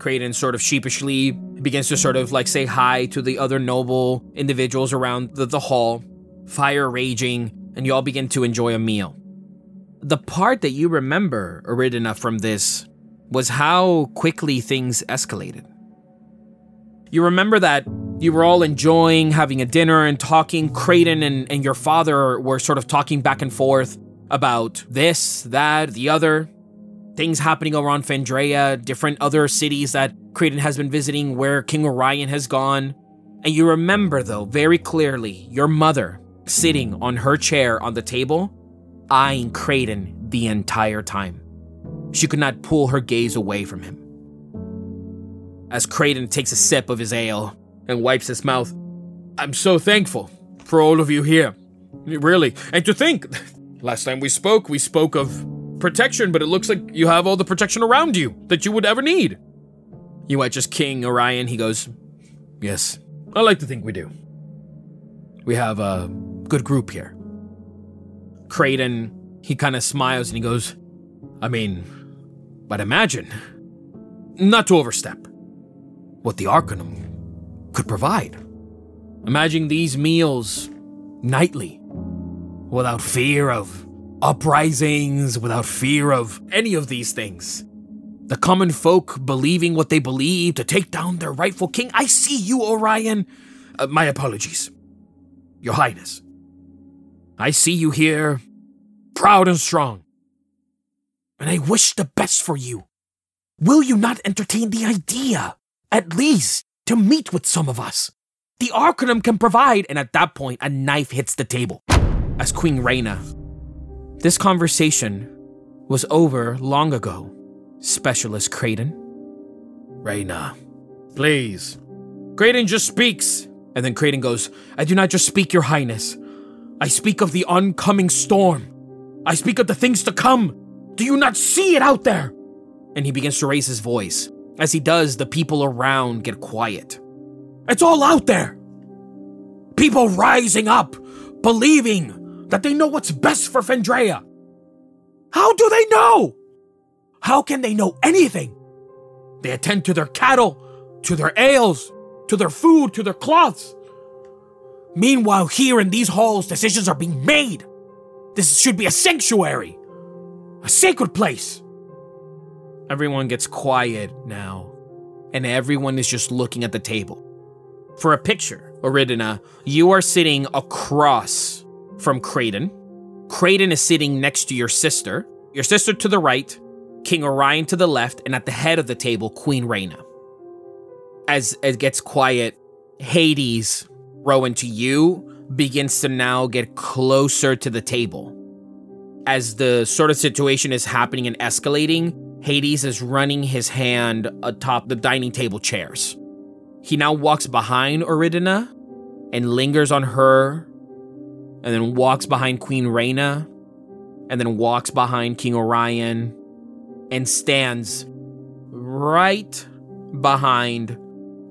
Speaker 2: Creighton sort of sheepishly begins to sort of like say hi to the other noble individuals around the, the hall, fire raging, and you all begin to enjoy a meal. The part that you remember, Aridina, from this was how quickly things escalated. You remember that you were all enjoying having a dinner and talking. Creighton and, and your father were sort of talking back and forth about this, that, the other. Things happening around Fendraeya, different other cities that Creighton has been visiting where King Orion has gone. And you remember, though, very clearly, your mother sitting on her chair on the table, eyeing Creighton the entire time. She could not pull her gaze away from him. As Creighton takes a sip of his ale and wipes his mouth, I'm so thankful for all of you here. Really. And to think, last time we spoke, we spoke of protection, but it looks like you have all the protection around you that you would ever need. You watch as King Orion, he goes, Yes, I like to think we do. We have a good group here. Creighton, he kind of smiles and he goes, I mean, but imagine, not to overstep, what the Arcanum could provide. Imagine these meals nightly, without fear of uprisings, without fear of any of these things. The common folk believing what they believe to take down their rightful king. I see you, Orion. Uh, my apologies. Your Highness. I see you here, proud and strong. And I wish the best for you. Will you not entertain the idea, at least, to meet with some of us? The Arcanum can provide, and at that point, a knife hits the table. As Queen Reina. This conversation was over long ago, Specialist Creighton. Reina, please. Creighton just speaks. And then Creighton goes, I do not just speak, Your Highness. I speak of the oncoming storm. I speak of the things to come. Do you not see it out there? And he begins to raise his voice. As he does, the people around get quiet.
Speaker 5: It's all out there. People rising up, believing that they know what's best for Fendraeya. How do they know? How can they know anything? They attend to their cattle, to their ales, to their food, to their cloths. Meanwhile, here in these halls, decisions are being made. This should be a sanctuary, a sacred place.
Speaker 2: Everyone gets quiet now, and everyone is just looking at the table. For a picture, Oridina, you are sitting across from Creighton. Creighton is sitting next to your sister, your sister to the right, King Orion to the left, and at the head of the table, Queen Raina. As it gets quiet, Hades, Rowan to you, begins to now get closer to the table. As the sort of situation is happening and escalating, Hades is running his hand atop the dining table chairs. He now walks behind Oridina and lingers on her, and then walks behind Queen Raina, and then walks behind King Orion, and stands right behind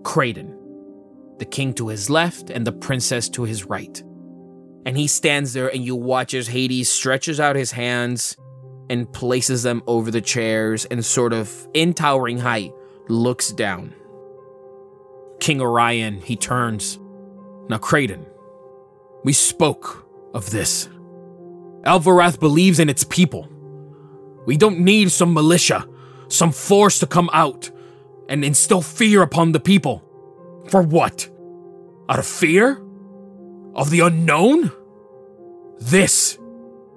Speaker 2: Creighton, the king to his left and the princess to his right. And he stands there, and you watch as Hades stretches out his hands and places them over the chairs and sort of in towering height looks down. King Orion, he turns. Now, Creighton, we spoke of this. Alvarath believes in its people. We don't need some militia, some force to come out and instill fear upon the people. For what? Out of fear? Of the unknown? This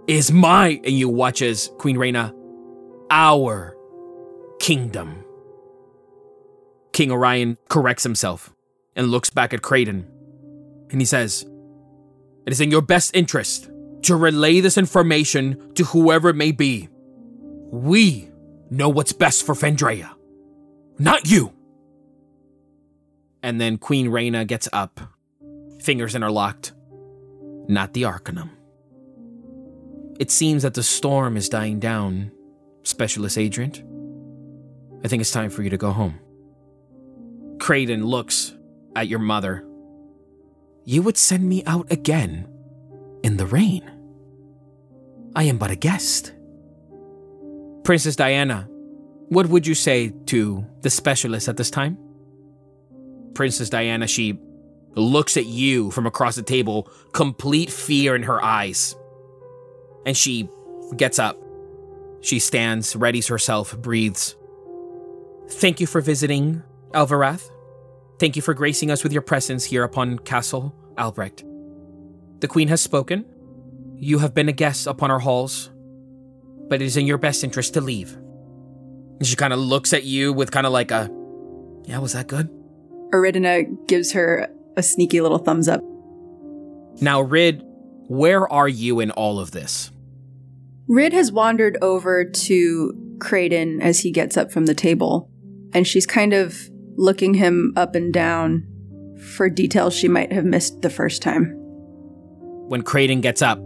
Speaker 2: is my, and you watch as Queen Reina, our kingdom. King Orion corrects himself and looks back at Creighton. And he says, It is in your best interest to relay this information to whoever it may be. We know what's best for Fendraeya, not you. And then Queen Raina gets up, fingers interlocked. Not the Arcanum. It seems that the storm is dying down, Specialist Agent. I think it's time for you to go home. Creighton looks at your mother. You would send me out again in the rain. I am but a guest. Princess Diana, what would you say to the specialist at this time? Princess Diana, she looks at you from across the table, complete fear in her eyes. And she gets up. She stands, readies herself, breathes. Thank you for visiting, Alvarath. Thank you for gracing us with your presence here upon Castle Albrecht. The Queen has spoken. You have been a guest upon our halls, but it is in your best interest to leave. And she kind of looks at you with kind of like a, yeah, was that good?
Speaker 3: Aridina gives her a sneaky little thumbs up.
Speaker 2: Now, Rid, where are you in all of this?
Speaker 3: Rid has wandered over to Creighton as he gets up from the table, and she's kind of looking him up and down for details she might have missed the first time.
Speaker 2: When Creighton gets up,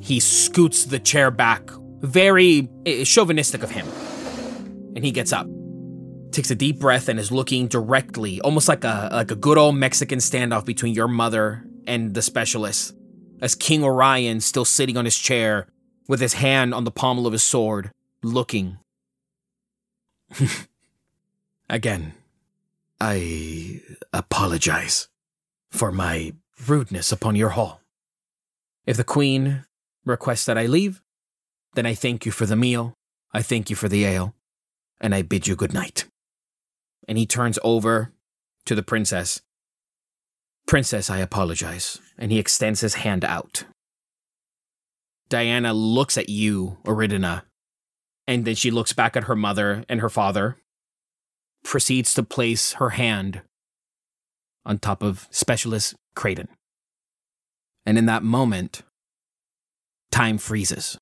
Speaker 2: he scoots the chair back, very eh, chauvinistic of him. And he gets up, takes a deep breath, and is looking directly, almost like a like a good old Mexican standoff between your mother and the specialist, as King Orion still sitting on his chair with his hand on the pommel of his sword, looking. Again, I apologize for my rudeness upon your hall. If the Queen requests that I leave, then I thank you for the meal, I thank you for the ale, and I bid you good night. And he turns over to the princess. Princess, I apologize. And he extends his hand out. Diana looks at you, Oridina, and then she looks back at her mother and her father, proceeds to place her hand on top of Specialist Creighton. And in that moment, time freezes.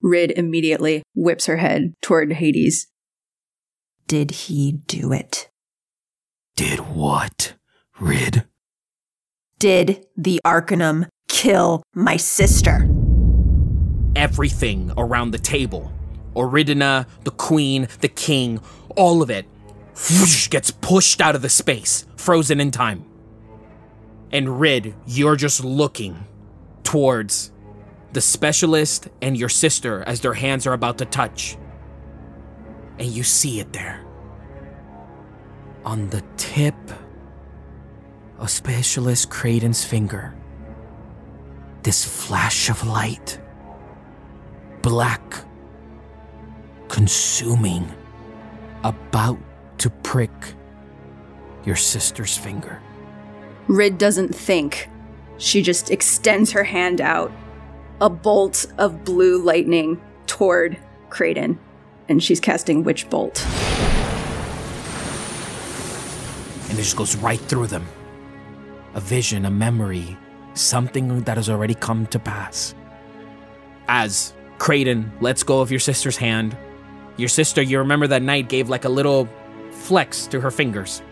Speaker 3: Rid immediately whips her head toward Hades.
Speaker 9: Did he do it?
Speaker 5: Did what? Rid?
Speaker 9: Did the Arcanum kill my sister?
Speaker 2: Everything around the table Oridina, the queen, the king, all of it gets pushed out of the space, frozen in time. And Rid, you're just looking towards the specialist and your sister as their hands are about to touch. And you see it there. On the tip of Specialist Creighton's finger. This flash of light. Black. Consuming. About to prick your sister's finger.
Speaker 3: Rid doesn't think. She just extends her hand out. A bolt of blue lightning toward Creighton. And she's casting Witch Bolt.
Speaker 2: And it just goes right through them. A vision, a memory, something that has already come to pass. As Creighton lets go of your sister's hand, your sister, you remember that night, gave like a little flex to her fingers.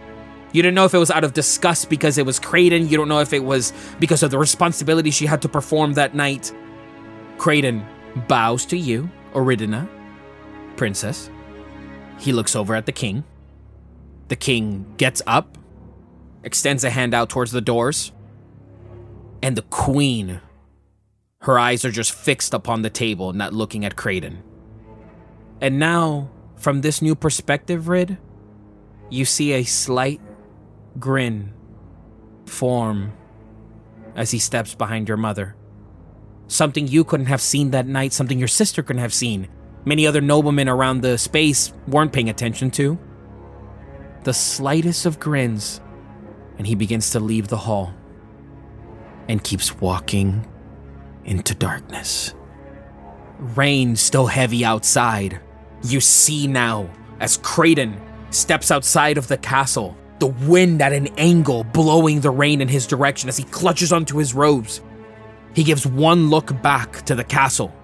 Speaker 2: You didn't know if it was out of disgust because it was Creighton. You don't know if it was because of the responsibility she had to perform that night. Creighton bows to you, Oridina, princess. He looks over at the king. The king gets up, extends a hand out towards the doors, and the queen, her eyes are just fixed upon the table, not looking at Creighton. And now, from this new perspective, Rid, you see a slight grin form as he steps behind your mother. Something you couldn't have seen that night, something your sister couldn't have seen. Many other noblemen around the space weren't paying attention to. The slightest of grins, and he begins to leave the hall and keeps walking into darkness. Rain still heavy outside. You see now as Creighton steps outside of the castle, the wind at an angle blowing the rain in his direction as he clutches onto his robes. He gives one look back to the castle,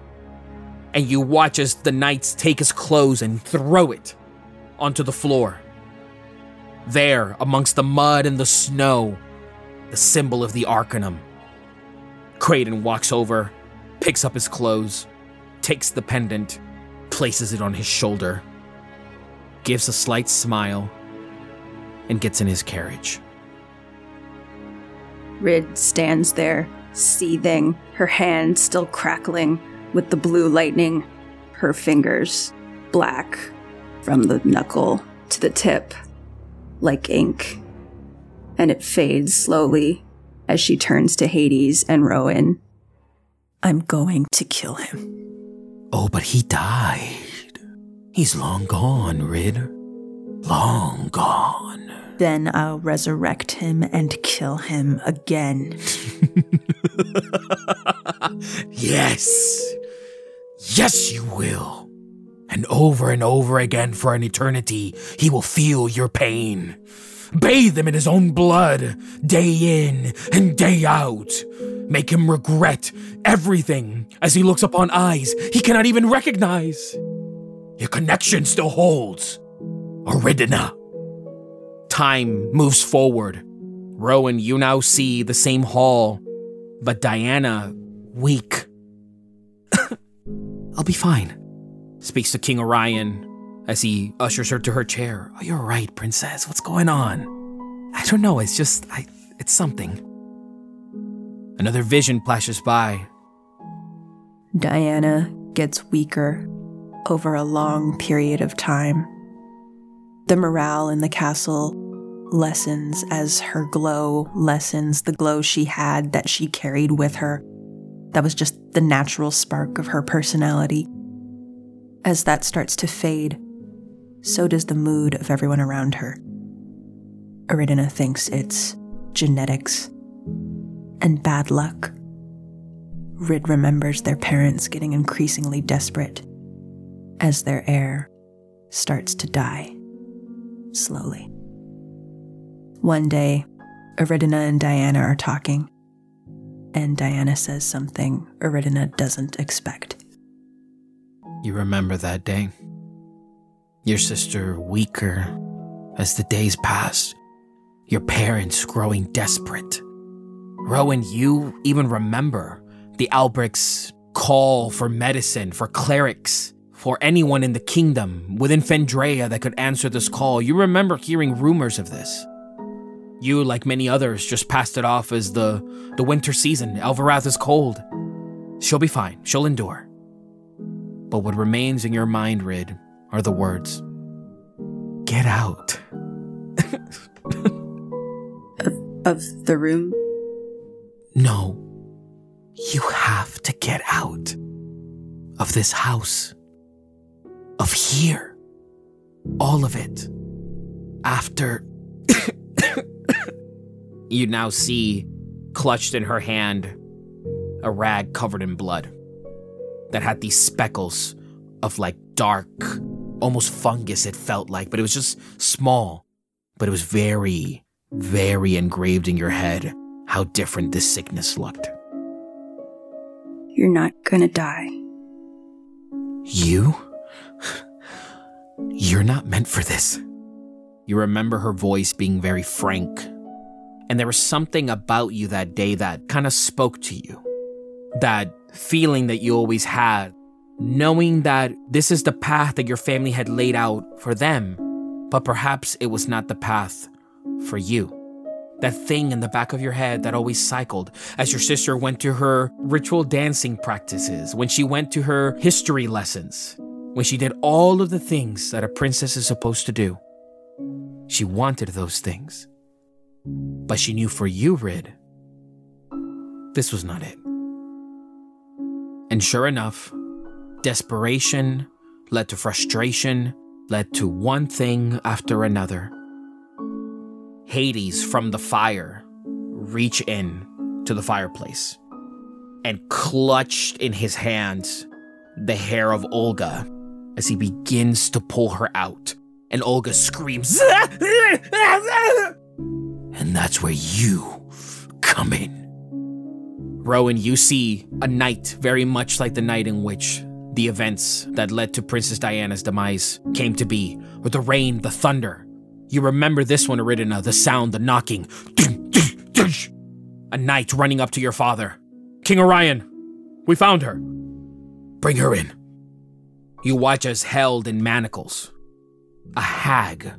Speaker 2: and you watch as the knights take his clothes and throw it onto the floor. There, amongst the mud and the snow, the symbol of the Arcanum. Creighton walks over, picks up his clothes, takes the pendant, places it on his shoulder, gives a slight smile, and gets in his carriage.
Speaker 3: Rid stands there, seething, her hand still crackling with the blue lightning, her fingers black from the knuckle to the tip, like ink. And it fades slowly as she turns to Hades and Rowan.
Speaker 9: I'm going to kill him.
Speaker 5: Oh, but he died. He's long gone, Rid. Long gone.
Speaker 9: Then I'll resurrect him and kill him again.
Speaker 5: Yes. Yes, you will. And over and over again for an eternity, he will feel your pain. Bathe him in his own blood, day in and day out. Make him regret everything as he looks upon eyes he cannot even recognize. Your connection still holds. Oridina.
Speaker 2: Time moves forward. Rowan, you now see the same hall, but Diana, weak. I'll be fine, speaks to King Orion as he ushers her to her chair. Oh, you're right, princess. What's going on? I don't know. It's just, I, it's something. Another vision flashes by.
Speaker 9: Diana gets weaker over a long period of time. The morale in the castle lessens as her glow lessens the glow she had that she carried with her. That was just the natural spark of her personality. As that starts to fade, so does the mood of everyone around her. Aridina thinks it's genetics and bad luck. Rid remembers their parents getting increasingly desperate as their heir starts to die slowly. One day, Aridina and Diana are talking, and Diana says something Aridina doesn't expect.
Speaker 2: You remember that day? Your sister weaker as the days passed. Your parents growing desperate. Rowan, you even remember the Albrecht's call for medicine, for clerics. For anyone in the kingdom within Fendraeya that could answer this call. You remember hearing rumors of this. You, like many others, just passed it off as the, the winter season. Elvirath is cold. She'll be fine. She'll endure. But what remains in your mind, Rid, are the words Get out.
Speaker 3: of, Of the room?
Speaker 2: No. You have to get out of this house, of here, all of it. After. you now see, clutched in her hand, a rag covered in blood that had these speckles of like dark, almost fungus, it felt like, but it was just small. But it was very, very engraved in your head how different this sickness looked.
Speaker 3: You're not gonna die.
Speaker 2: You? You're not meant for this. You remember her voice being very frank. And there was something about you that day that kind of spoke to you. That feeling that you always had, knowing that this is the path that your family had laid out for them, but perhaps it was not the path for you. That thing in the back of your head that always cycled as your sister went to her ritual dancing practices, when she went to her history lessons, when she did all of the things that a princess is supposed to do. She wanted those things. But she knew for you, Rid, this was not it. And sure enough, desperation led to frustration, led to one thing after another. Hades from the fire reach in to the fireplace and clutched in his hands the hair of Olga as he begins to pull her out. And Olga screams,
Speaker 5: And that's where you come in.
Speaker 2: Rowan, you see a night very much like the night in which the events that led to Princess Diana's demise came to be, with the rain, the thunder. You remember this one, Aridina, the sound, the knocking. A knight running up to your father. King Orion, we found her.
Speaker 5: Bring her in.
Speaker 2: You watch us held in manacles. A hag,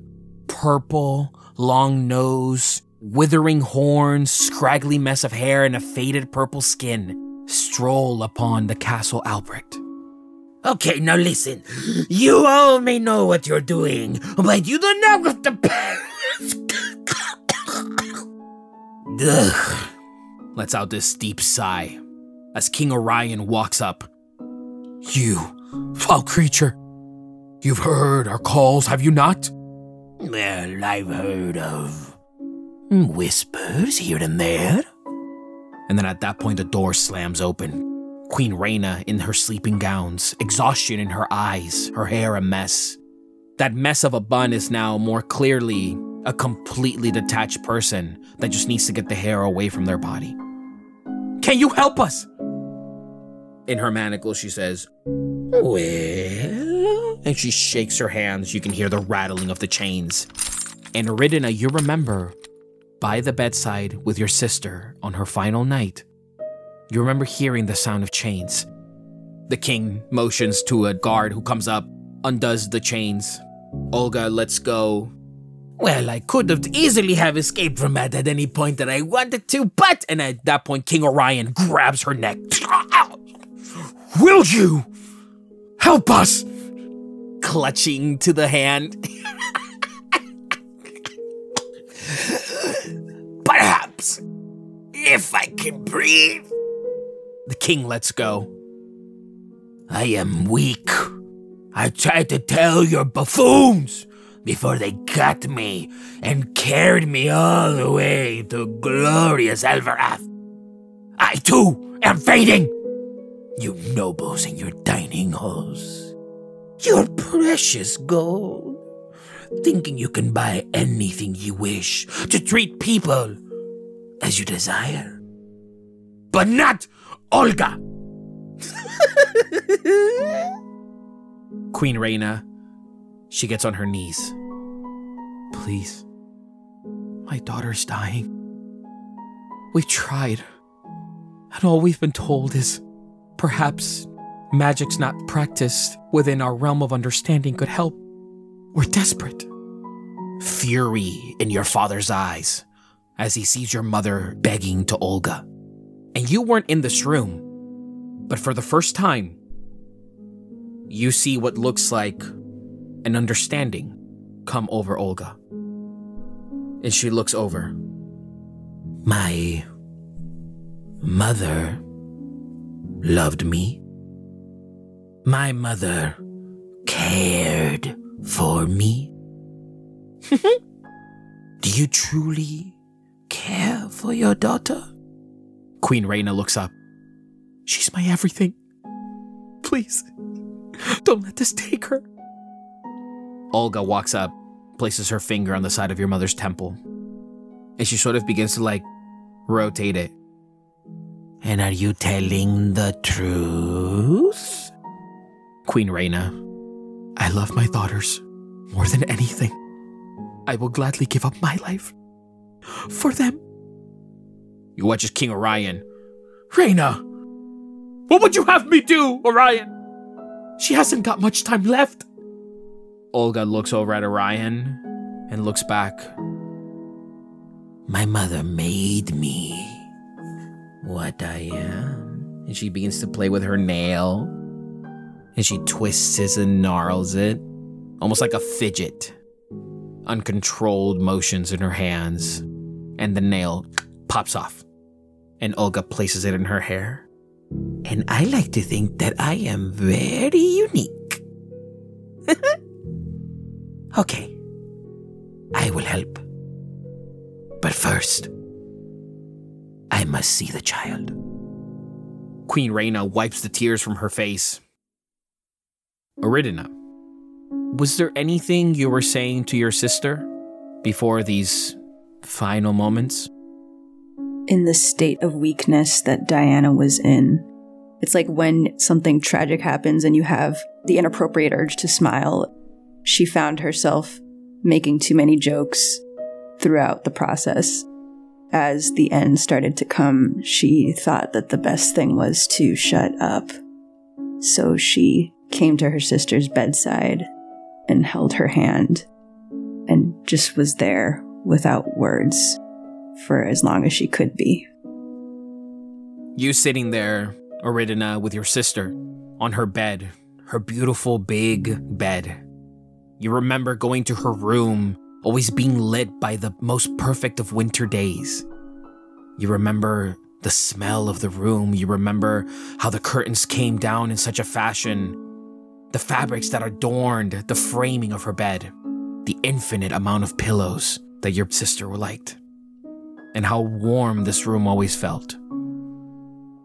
Speaker 2: purple, long nose, withering horns, scraggly mess of hair, and a faded purple skin, stroll upon the castle Albrecht.
Speaker 5: Okay, now listen. You all may know what you're doing, but you don't know what the.
Speaker 2: Ugh. Lets out this deep sigh as King Orion walks up. You, foul creature, you've heard our calls, have you not?
Speaker 5: Well, I've heard of whispers here and there.
Speaker 2: And then at that point, the door slams open. Queen Reina in her sleeping gowns, exhaustion in her eyes, her hair a mess. That mess of a bun is now more clearly a completely detached person that just needs to get the hair away from their body. Can you help us? In her manacles, she says, Well. And she shakes her hands. You can hear the rattling of the chains. And Ridina, you remember by the bedside with your sister on her final night. You remember hearing the sound of chains. The king motions to a guard who comes up, undoes the chains. Olga lets go.
Speaker 5: Well, I could have easily have escaped from that at any point that I wanted to, but
Speaker 2: and at that point King Orion grabs her neck. Will you help us? Clutching to the hand.
Speaker 5: Perhaps. If I can breathe.
Speaker 2: The king lets go.
Speaker 5: I am weak. I tried to tell your buffoons before they got me and carried me all the way to glorious Elverath. I too am fading. You nobles in your dining halls. Your precious gold. Thinking you can buy anything you wish to treat people as you desire. But not Olga!
Speaker 2: Queen Raina, she gets on her knees. Please, my daughter's dying. We've tried, and all we've been told is perhaps magic's not practiced within our realm of understanding could help. We're desperate. Fury in your father's eyes as he sees your mother begging to Olga. And you weren't in this room, but for the first time, you see what looks like an understanding come over Olga. And she looks over.
Speaker 5: My mother loved me. My mother cared for me. Do you truly care for your daughter?
Speaker 2: Queen Reina looks up. She's my everything. Please, don't let this take her. Olga walks up, places her finger on the side of your mother's temple, and she sort of begins to like rotate it.
Speaker 5: And are you telling the truth?
Speaker 2: Queen Reina, I love my daughters more than anything. I will gladly give up my life for them. You watch as King Orion. Reina! What would you have me do, Orion? She hasn't got much time left. Olga looks over at Orion and looks back.
Speaker 5: My mother made me what I am.
Speaker 2: And she begins to play with her nail. And she twists and gnarls it, almost like a fidget. Uncontrolled motions in her hands. And the nail pops off. And Olga places it in her hair.
Speaker 5: And I like to think that I am very unique. okay, I will help. But first, I must see the child.
Speaker 2: Queen Reina wipes the tears from her face. Aridina, was there anything you were saying to your sister before these final moments?
Speaker 3: In the state of weakness that Diana was in, it's like when something tragic happens and you have the inappropriate urge to smile. She found herself making too many jokes throughout the process. As the end started to come, she thought that the best thing was to shut up. So she came to her sister's bedside and held her hand and just was there without words for as long as she could be.
Speaker 2: You sitting there, Aridina, with your sister on her bed, her beautiful big bed. You remember going to her room, always being lit by the most perfect of winter days. You remember the smell of the room. You remember how the curtains came down in such a fashion, the fabrics that adorned the framing of her bed, the infinite amount of pillows that your sister liked, and how warm this room always felt.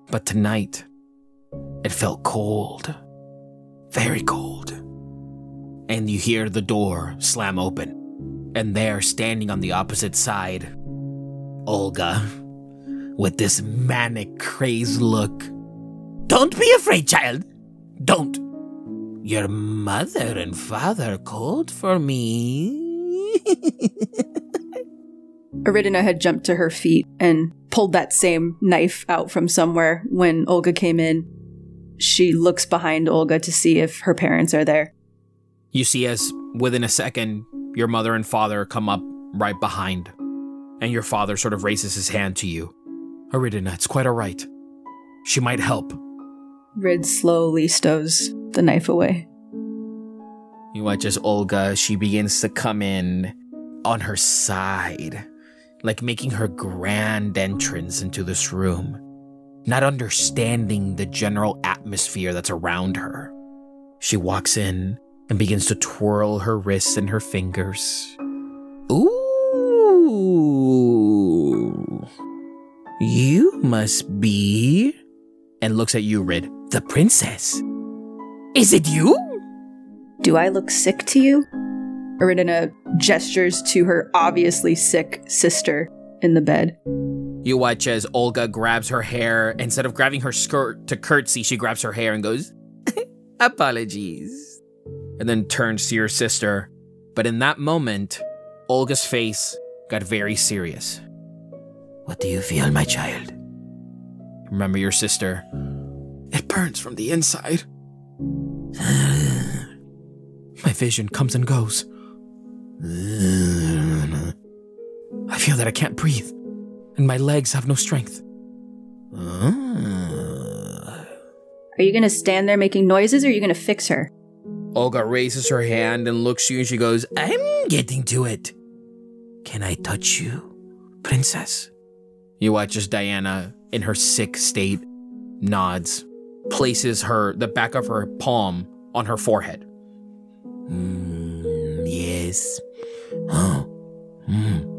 Speaker 2: But tonight, it felt cold, very cold. And you hear the door slam open, and there, standing on the opposite side, Olga, with this manic, crazed look.
Speaker 5: Don't be afraid, child. Don't. Your mother and father called for me.
Speaker 3: Aridina had jumped to her feet and pulled that same knife out from somewhere when Olga came in. She looks behind Olga to see if her parents are there.
Speaker 2: You see, as within a second, your mother and father come up right behind, and your father sort of raises his hand to you. Aridina, it's quite all right. She might help.
Speaker 3: Rid slowly stows the knife away.
Speaker 2: You watch as Olga, she begins to come in on her side, like making her grand entrance into this room, not understanding the general atmosphere that's around her. She walks in and begins to twirl her wrists and her fingers.
Speaker 5: Ooh. You must be.
Speaker 2: And looks at you, Rid.
Speaker 5: The princess. Is it you?
Speaker 3: Do I look sick to you? Aridina gestures to her obviously sick sister in the bed.
Speaker 2: You watch as Olga grabs her hair. Instead of grabbing her skirt to curtsy, she grabs her hair and goes, Apologies. And then turns to your sister. But in that moment, Olga's face got very serious.
Speaker 5: What do you feel, my child?
Speaker 2: Remember your sister. It burns from the inside. My vision comes and goes. I feel that I can't breathe, and my legs have no strength. Ah.
Speaker 3: Are you gonna stand there making noises or are you gonna fix her?
Speaker 2: Olga raises her hand and looks at you and she goes, I'm getting to it. Can I touch you, princess? You watch as Diana, in her sick state, nods, places her the back of her palm on her forehead.
Speaker 5: Mm, yes. Oh. Mm.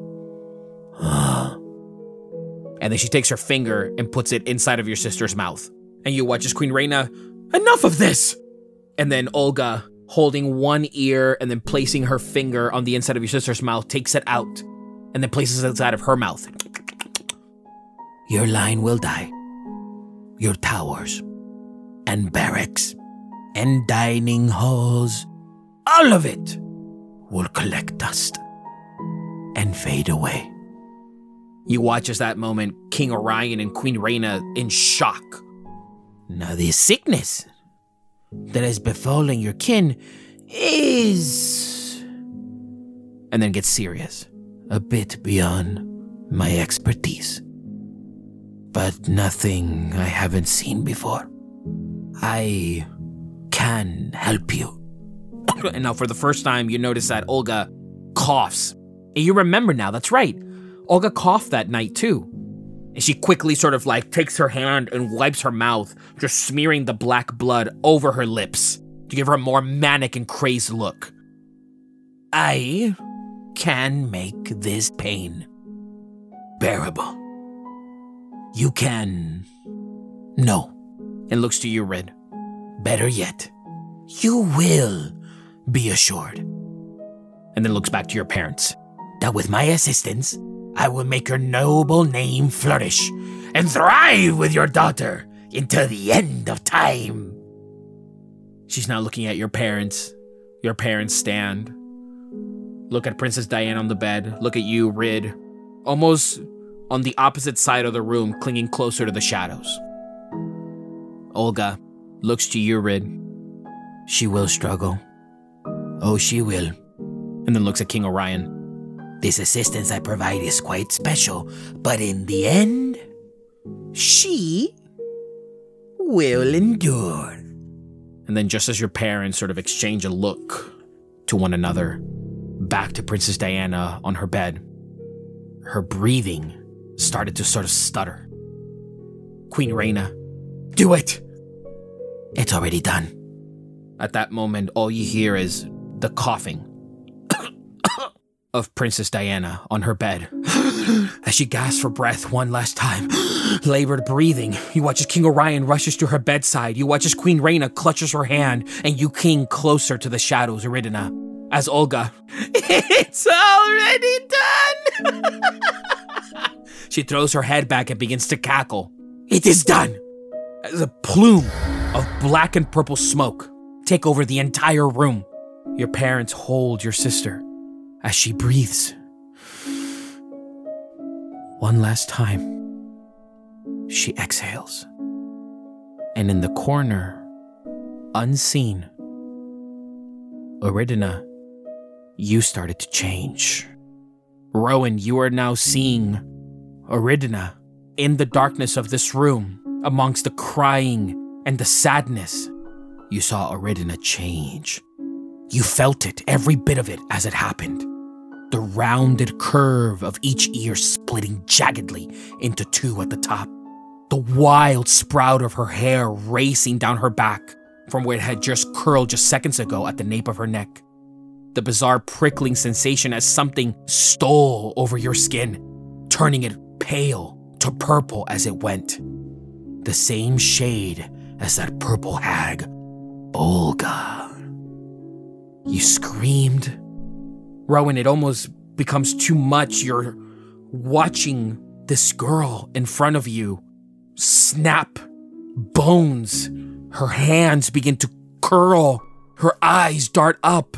Speaker 2: And then she takes her finger and puts it inside of your sister's mouth. And you watch as Queen Reina, enough of this! And then Olga, holding one ear and then placing her finger on the inside of your sister's mouth, takes it out and then places it inside of her mouth.
Speaker 5: Your line will die. Your towers and barracks and dining halls, all of it will collect dust and fade away.
Speaker 2: You watch as that moment, King Orion and Queen Reina in shock.
Speaker 5: Now, this sickness that has befallen your kin is.
Speaker 2: And then gets serious.
Speaker 5: A bit beyond my expertise. But nothing I haven't seen before. I can help you.
Speaker 2: and now, for the first time, you notice that Olga coughs. And you remember now, that's right. Olga coughed that night too. And she quickly sort of like takes her hand and wipes her mouth, just smearing the black blood over her lips to give her a more manic and crazed look.
Speaker 5: I can make this pain bearable. You can. No.
Speaker 2: And looks to you, Rid.
Speaker 5: Better yet, you will be assured.
Speaker 2: And then looks back to your parents.
Speaker 5: That with my assistance, I will make your noble name flourish and thrive with your daughter until the end of time.
Speaker 2: She's now looking at your parents. Your parents stand. Look at Princess Diane on the bed. Look at you, Rid. Almost on the opposite side of the room, clinging closer to the shadows. Olga looks to you, Rid.
Speaker 5: She will struggle. Oh, she will.
Speaker 2: And then looks at King Orion.
Speaker 5: This assistance I provide is quite special, but in the end, she will endure.
Speaker 2: And then, just as your parents sort of exchange a look to one another, back to Princess Diana on her bed, her breathing started to sort of stutter. Queen Reina, do it!
Speaker 5: It's already done.
Speaker 2: At that moment, all you hear is the coughing of Princess Diana on her bed. As she gasps for breath one last time, labored breathing, you watch as King Orion rushes to her bedside. You watch as Queen Reina clutches her hand, and you cling closer to the shadows, Eridina. As Olga, it's already done! she throws her head back and begins to cackle. It is done! As a plume of black and purple smoke take over the entire room. Your parents hold your sister as she breathes. One last time, she exhales. And in the corner, unseen, Eridina, you started to change. Rowan, you are now seeing Eridina in the darkness of this room, amongst the crying and the sadness. You saw Eridina change. You felt it, every bit of it, as it happened. The rounded curve of each ear splitting jaggedly into two at the top. The wild sprout of her hair racing down her back from where it had just curled just seconds ago at the nape of her neck. The bizarre prickling sensation as something stole over your skin, turning it pale to purple as it went. The same shade as that purple hag, Olga. You screamed. Rowan, it almost becomes too much. You're watching this girl in front of you snap bones. Her hands begin to curl. Her eyes dart up.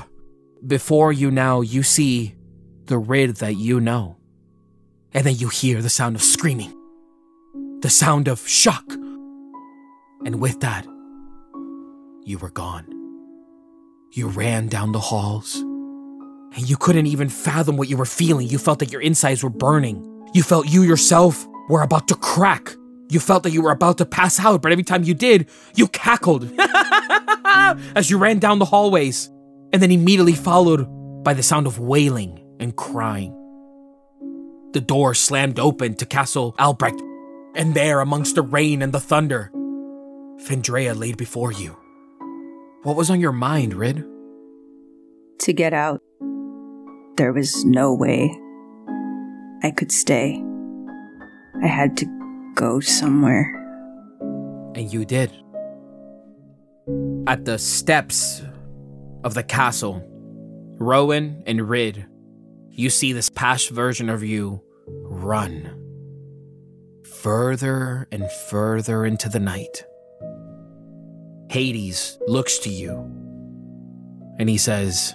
Speaker 2: Before you now, you see the Rid that you know. And then you hear the sound of screaming, the sound of shock. And with that,
Speaker 10: you were gone. You ran down the halls, and you couldn't even fathom what you were feeling. You felt that your insides were burning. You felt you yourself were about to crack. You felt that you were about to pass out, but every time you did, you cackled as you ran down the hallways, and then immediately followed by the sound of wailing and crying. The door slammed open to Castle Albrecht, and there, amongst the rain and the thunder, Fendraeya laid before you. What was on your mind, Rid?
Speaker 3: To get out, there was no way I could stay. I had to go somewhere.
Speaker 10: And you did. At the steps of the castle, Rowan and Rid, you see this past version of you run further and further into the night. Hades looks to you and he says,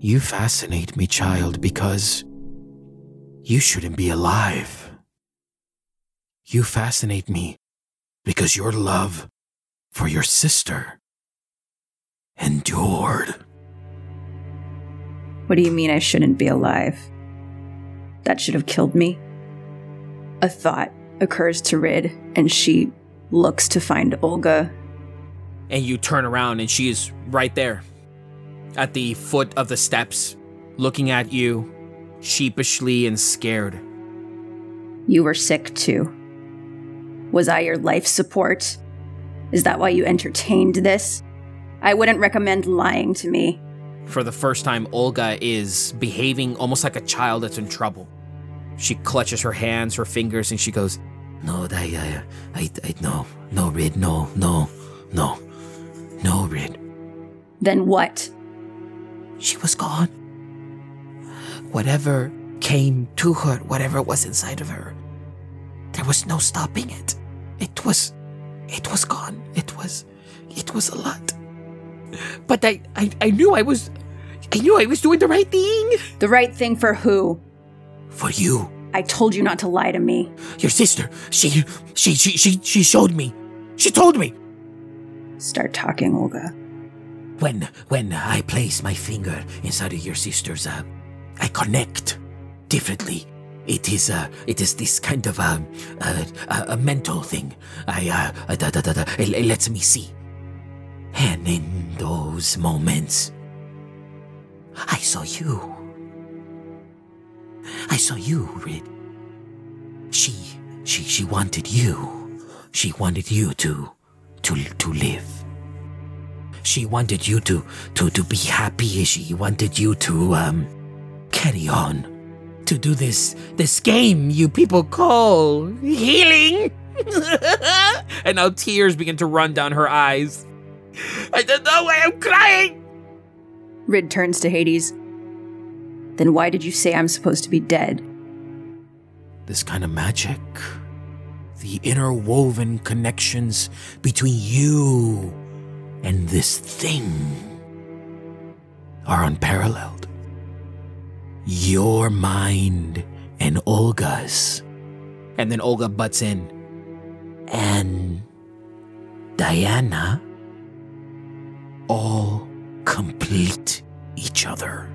Speaker 10: You fascinate me, child, because you shouldn't be alive. You fascinate me because your love for your sister endured.
Speaker 3: What do you mean I shouldn't be alive? That should have killed me. A thought occurs to Rid, and she looks to find Olga.
Speaker 10: And you turn around, and she is right there at the foot of the steps, looking at you, sheepishly and scared.
Speaker 3: You were sick too. Was I your life support? Is that why you entertained this? I wouldn't recommend lying to me.
Speaker 10: For the first time, Olga is behaving almost like a child that's in trouble. She clutches her hands, her fingers, and she goes,
Speaker 2: No, I, I, I, I, no, no, Rid, no, no, no, no, Rid.
Speaker 3: Then what?
Speaker 2: She was gone. Whatever came to her, whatever was inside of her, there was no stopping it. It was, it was gone. It was, it was a lot.
Speaker 10: But I, I, I knew I was, I knew I was doing the right thing.
Speaker 3: The right thing for who?
Speaker 2: For you.
Speaker 3: I told you not to lie to me.
Speaker 2: Your sister, she, she, she, she, she showed me. She told me.
Speaker 3: Start talking, Olga.
Speaker 2: When, when I place my finger inside of your sister's, uh, I connect differently. It is, uh, it is this kind of, uh, uh, uh a mental thing. I, uh, da, da, da, da, it, it lets me see. And in those moments, I saw you. I saw you, Rid. She, she, she wanted you. She wanted you to, to, to live. She wanted you to, to, to be happy. She wanted you to, um, carry on. To do this, this game you people call healing.
Speaker 10: and now tears begin to run down her eyes. I don't know why I'm crying.
Speaker 3: Rid turns to Hades. Then why did you say I'm supposed to be dead?
Speaker 2: This kind of magic, the interwoven connections between you and this thing are unparalleled. Your mind and Olga's.
Speaker 10: And then Olga butts in.
Speaker 2: And Diana all complete each other.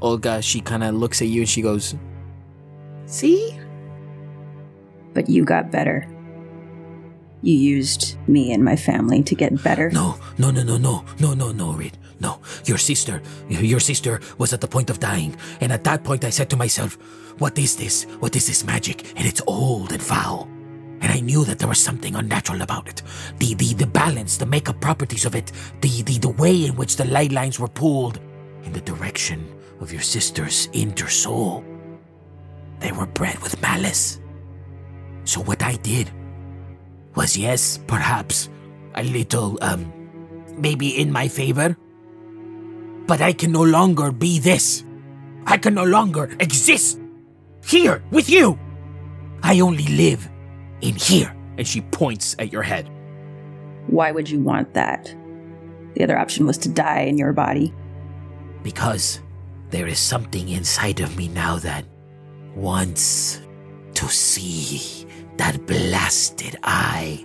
Speaker 10: Olga, she kind of looks at you and she goes, See?
Speaker 3: But you got better. You used me and my family to get better.
Speaker 2: No, no, no, no, no, no, no, no, Rid. No, your sister, your sister was at the point of dying. And at that point, I said to myself, What is this? What is this magic? And it's old and foul. And I knew that there was something unnatural about it. The, the, the balance, the makeup properties of it, the, the, the way in which the light lines were pulled in the direction of your sister's inner soul. They were bred with malice. So what I did was, yes, perhaps a little, um, maybe in my favor. But I can no longer be this. I can no longer exist here with you. I only live in here.
Speaker 10: And she points at your head.
Speaker 3: Why would you want that? The other option was to die in your body.
Speaker 2: Because there is something inside of me now that wants to see that blasted eye,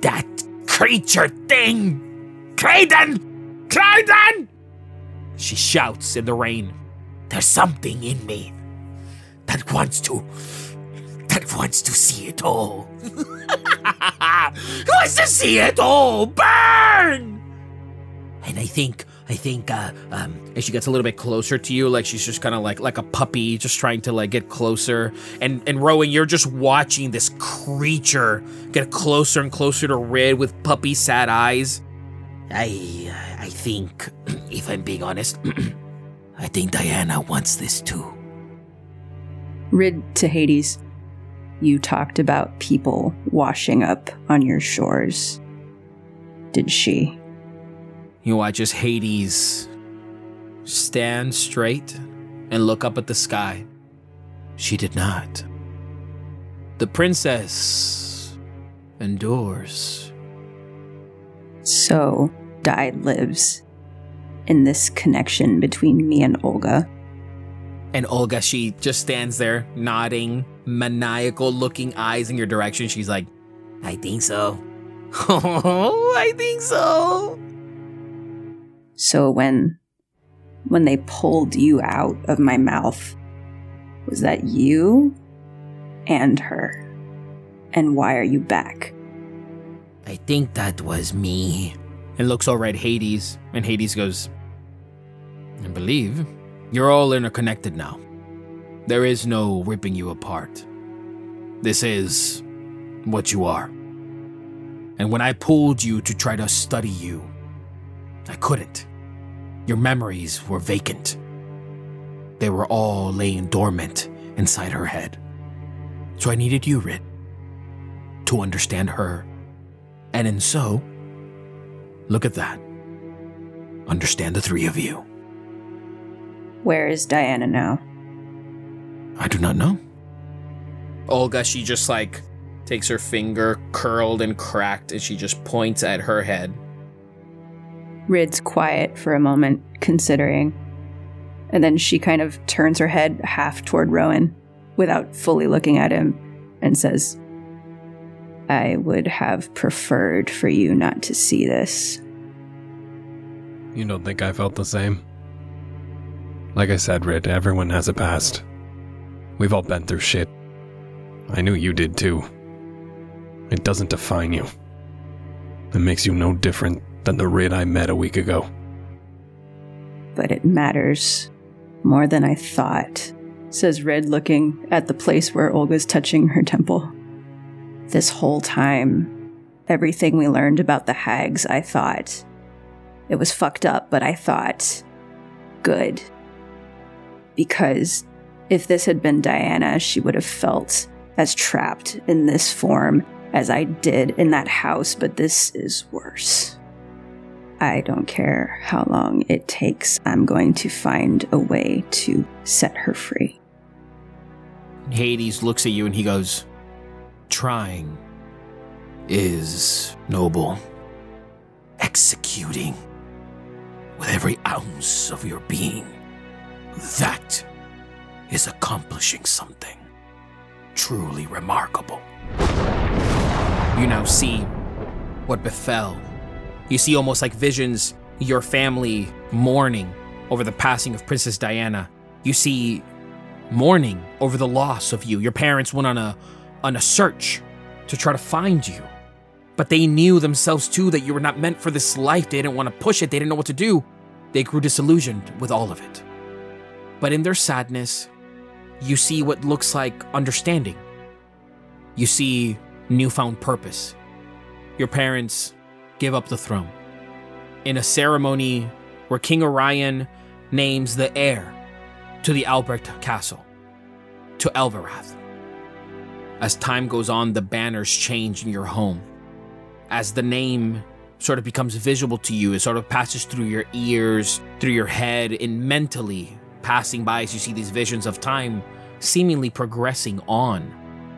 Speaker 2: that
Speaker 5: creature thing! Kraden! Kraden!
Speaker 2: She shouts in the rain.
Speaker 5: There's something in me that wants to. that wants to see it all. wants to see it all burn!
Speaker 2: And I think, I think, uh, um, she gets a little bit closer to you, like she's just kind of like, like a puppy, just trying to like get closer. And and Rowan, you're just watching this creature get closer and closer to Rid with puppy sad eyes.
Speaker 5: I, I think, if I'm being honest, I think Diana wants this too.
Speaker 3: Rid to Hades, you talked about people washing up on your shores. Did she?
Speaker 2: You watch as Hades stand straight and look up at the sky. She did not. The princess endures.
Speaker 3: So, Di lives in this connection between me and Olga.
Speaker 2: And Olga, she just stands there, nodding, maniacal looking eyes in your direction. She's like,
Speaker 5: I think so.
Speaker 2: Oh, I think so.
Speaker 3: So when when they pulled you out of my mouth, was that you and her? And why are you back?
Speaker 5: I think that was me.
Speaker 2: And looks over at Hades, and Hades goes, I believe you're all interconnected now. There is no ripping you apart. This is what you are. And when I pulled you to try to study you, I couldn't. Your memories were vacant. They were all laying dormant inside her head. So I needed you, Rid, to understand her. And in so, look at that. Understand the three of you.
Speaker 3: Where is Diana now?
Speaker 2: I do not know. Olga, she just like takes her finger curled and cracked and she just points at her head.
Speaker 3: Rid's quiet for a moment, considering. And then she kind of turns her head half toward Rowan without fully looking at him and says, I would have preferred for you not to see this.
Speaker 1: You don't think I felt the same? Like I said, Rid, everyone has a past. We've all been through shit. I knew you did too. It doesn't define you. It makes you no different than the Rid I met a week ago.
Speaker 3: But it matters more than I thought, says Rid, looking at the place where Olga's touching her temple. This whole time, everything we learned about the hags, I thought it was fucked up, but I thought good. Because if this had been Diana, she would have felt as trapped in this form as I did in that house, but this is worse. I don't care how long it takes, I'm going to find a way to set her free.
Speaker 2: Hades looks at you and he goes, Trying is noble.
Speaker 5: Executing with every ounce of your being. That is accomplishing something truly remarkable.
Speaker 2: You now see what befell. You see almost like visions, your family mourning over the passing of Princess Diana. You see mourning over the loss of you. Your parents went on a on a search to try to find you. But they knew themselves too that you were not meant for this life. They didn't want to push it. They didn't know what to do. They grew disillusioned with all of it. But in their sadness, you see what looks like understanding. You see newfound purpose. Your parents give up the throne. In a ceremony where King Orion names the heir to the Albrecht castle, to Elvirath. As time goes on, the banners change in your home. As the name sort of becomes visible to you, it sort of passes through your ears, through your head, and mentally passing by as you see these visions of time seemingly progressing on,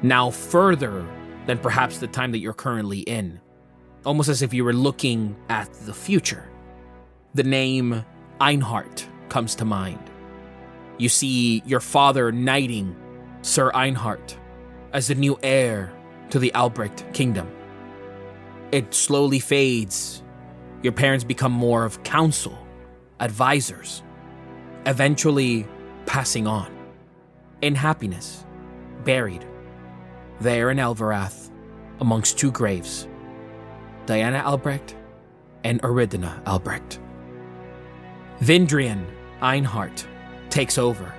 Speaker 2: now further than perhaps the time that you're currently in. Almost as if you were looking at the future. The name Einhart comes to mind. You see your father knighting Sir Einhart as the new heir to the Albrecht kingdom. it slowly fades. Your parents become more of counsel, advisors, eventually passing on. In happiness, buried, there in Elverath, amongst two graves Diana Albrecht and Eridina Albrecht. Vindrian Einhart takes over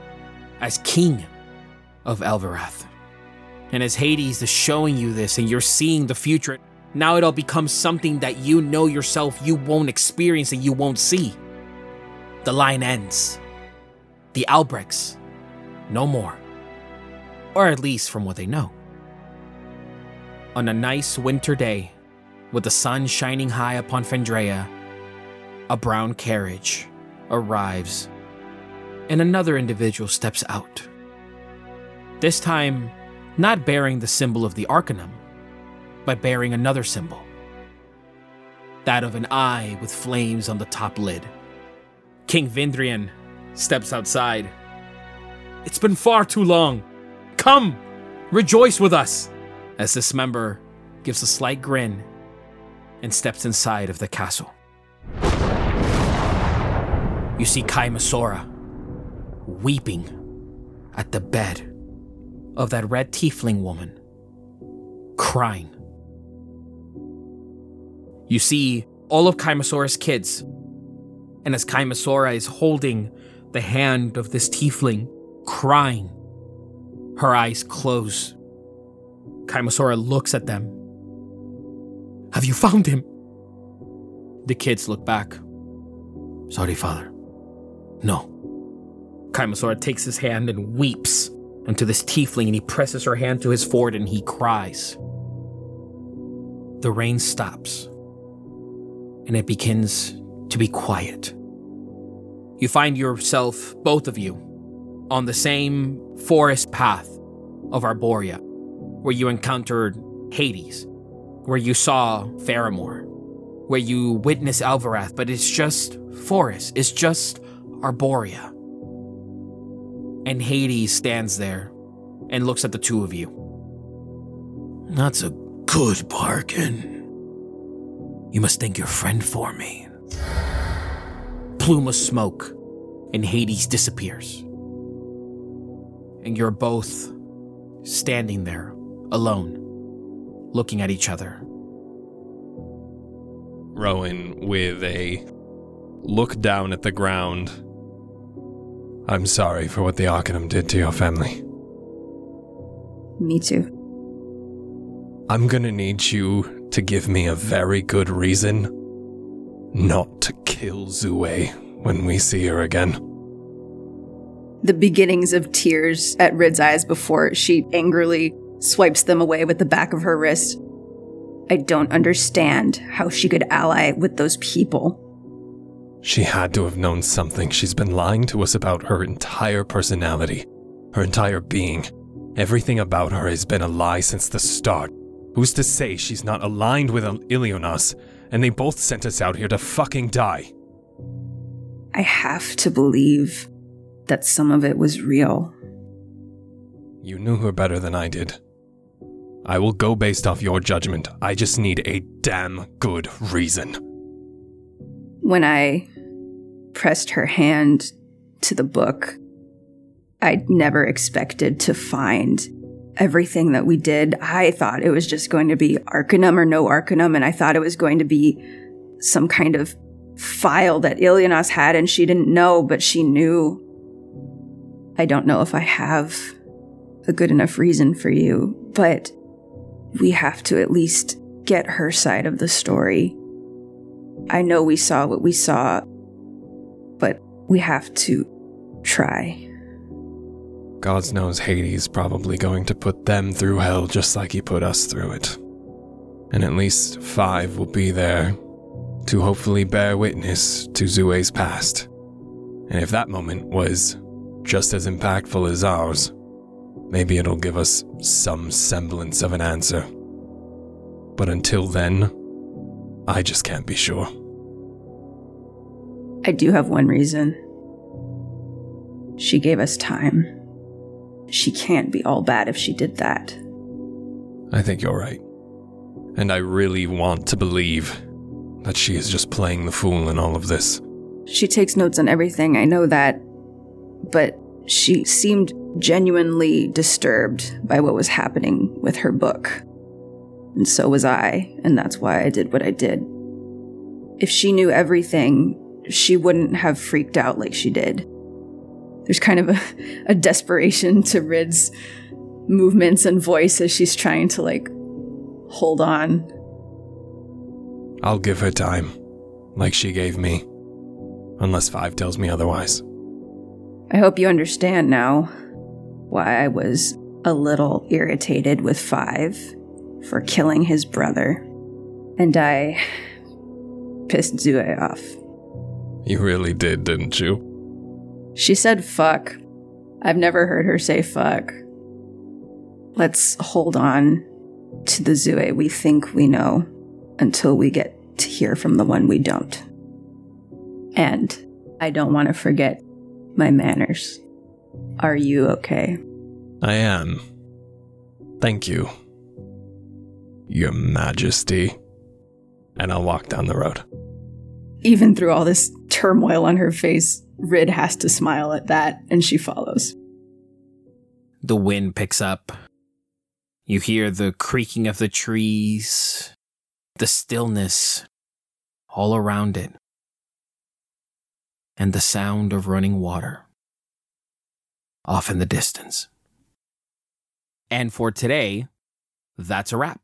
Speaker 2: as king of Elverath. And as Hades is showing you this and you're seeing the future, now it all becomes something that you know yourself you won't experience and you won't see. The line ends. The Albrechts, no more. Or at least from what they know. On a nice winter day, with the sun shining high upon Fendraeya, a brown carriage arrives, and another individual steps out. This time, not bearing the symbol of the Arcanum, but bearing another symbol that of an eye with flames on the top lid. King Vindrian steps outside. It's been far too long. Come, rejoice with us. As this member gives a slight grin and steps inside of the castle. You see Kaimasora weeping at the bed of that red tiefling woman, crying. You see all of Kaimasora's kids, and as Kaimasora is holding the hand of this tiefling, crying, her eyes close. Kaimasora looks at them. Have you found him? The kids look back. Sorry, father. No. Kaimasora takes his hand and weeps into this tiefling and he presses her hand to his forehead and he cries. The rain stops and it begins to be quiet. You find yourself, both of you, on the same forest path of Arborea, where you encountered Hades, where you saw Faramore, where you witness Alvarath, but it's just forest, it's just Arborea. And Hades stands there and looks at the two of you. That's a good bargain. You must thank your friend for me. Plume of smoke, and Hades disappears. And you're both standing there, alone, looking at each other.
Speaker 1: Rowan, with a look down at the ground. I'm sorry for what the Arcanum did to your family.
Speaker 3: Me too.
Speaker 1: I'm gonna need you to give me a very good reason not to kill Zue when we see her again.
Speaker 3: The beginnings of tears at Rid's eyes before she angrily swipes them away with the back of her wrist. I don't understand how she could ally with those people.
Speaker 1: She had to have known something. She's been lying to us about her entire personality, her entire being. Everything about her has been a lie since the start. Who's to say she's not aligned with Ilionas, and they both sent us out here to fucking die?
Speaker 3: I have to believe that some of it was real.
Speaker 1: You knew her better than I did. I will go based off your judgment. I just need a damn good reason.
Speaker 3: When I pressed her hand to the book, I never expected to find everything that we did. I thought it was just going to be Arcanum or no Arcanum, and I thought it was going to be some kind of file that Ilionas had and she didn't know, but she knew. I don't know if I have a good enough reason for you, but we have to at least get her side of the story. I know we saw what we saw, but we have to try.
Speaker 1: God knows Hades probably going to put them through hell just like he put us through it. And at least five will be there to hopefully bear witness to Zue's past. And if that moment was just as impactful as ours, maybe it'll give us some semblance of an answer. But until then, I just can't be sure.
Speaker 3: I do have one reason. She gave us time. She can't be all bad if she did that.
Speaker 1: I think you're right. And I really want to believe that she is just playing the fool in all of this.
Speaker 3: She takes notes on everything, I know that. But she seemed genuinely disturbed by what was happening with her book. And so was I, and that's why I did what I did. If she knew everything, she wouldn't have freaked out like she did. There's kind of a, a desperation to Rid's movements and voice as she's trying to, like, hold on.
Speaker 1: I'll give her time, like she gave me. Unless Five tells me otherwise.
Speaker 3: I hope you understand now why I was a little irritated with Five for killing his brother. And I pissed Zue off.
Speaker 1: You really did, didn't you?
Speaker 3: She said fuck. I've never heard her say fuck. Let's hold on to the Zue we think we know until we get to hear from the one we don't. And I don't want to forget my manners. Are you okay?
Speaker 1: I am. Thank you, Your Majesty. And I'll walk down the road.
Speaker 3: Even through all this turmoil on her face, Rid has to smile at that, and she follows.
Speaker 2: The wind picks up. You hear the creaking of the trees, the stillness all around it, and the sound of running water off in the distance. And for today, that's a wrap.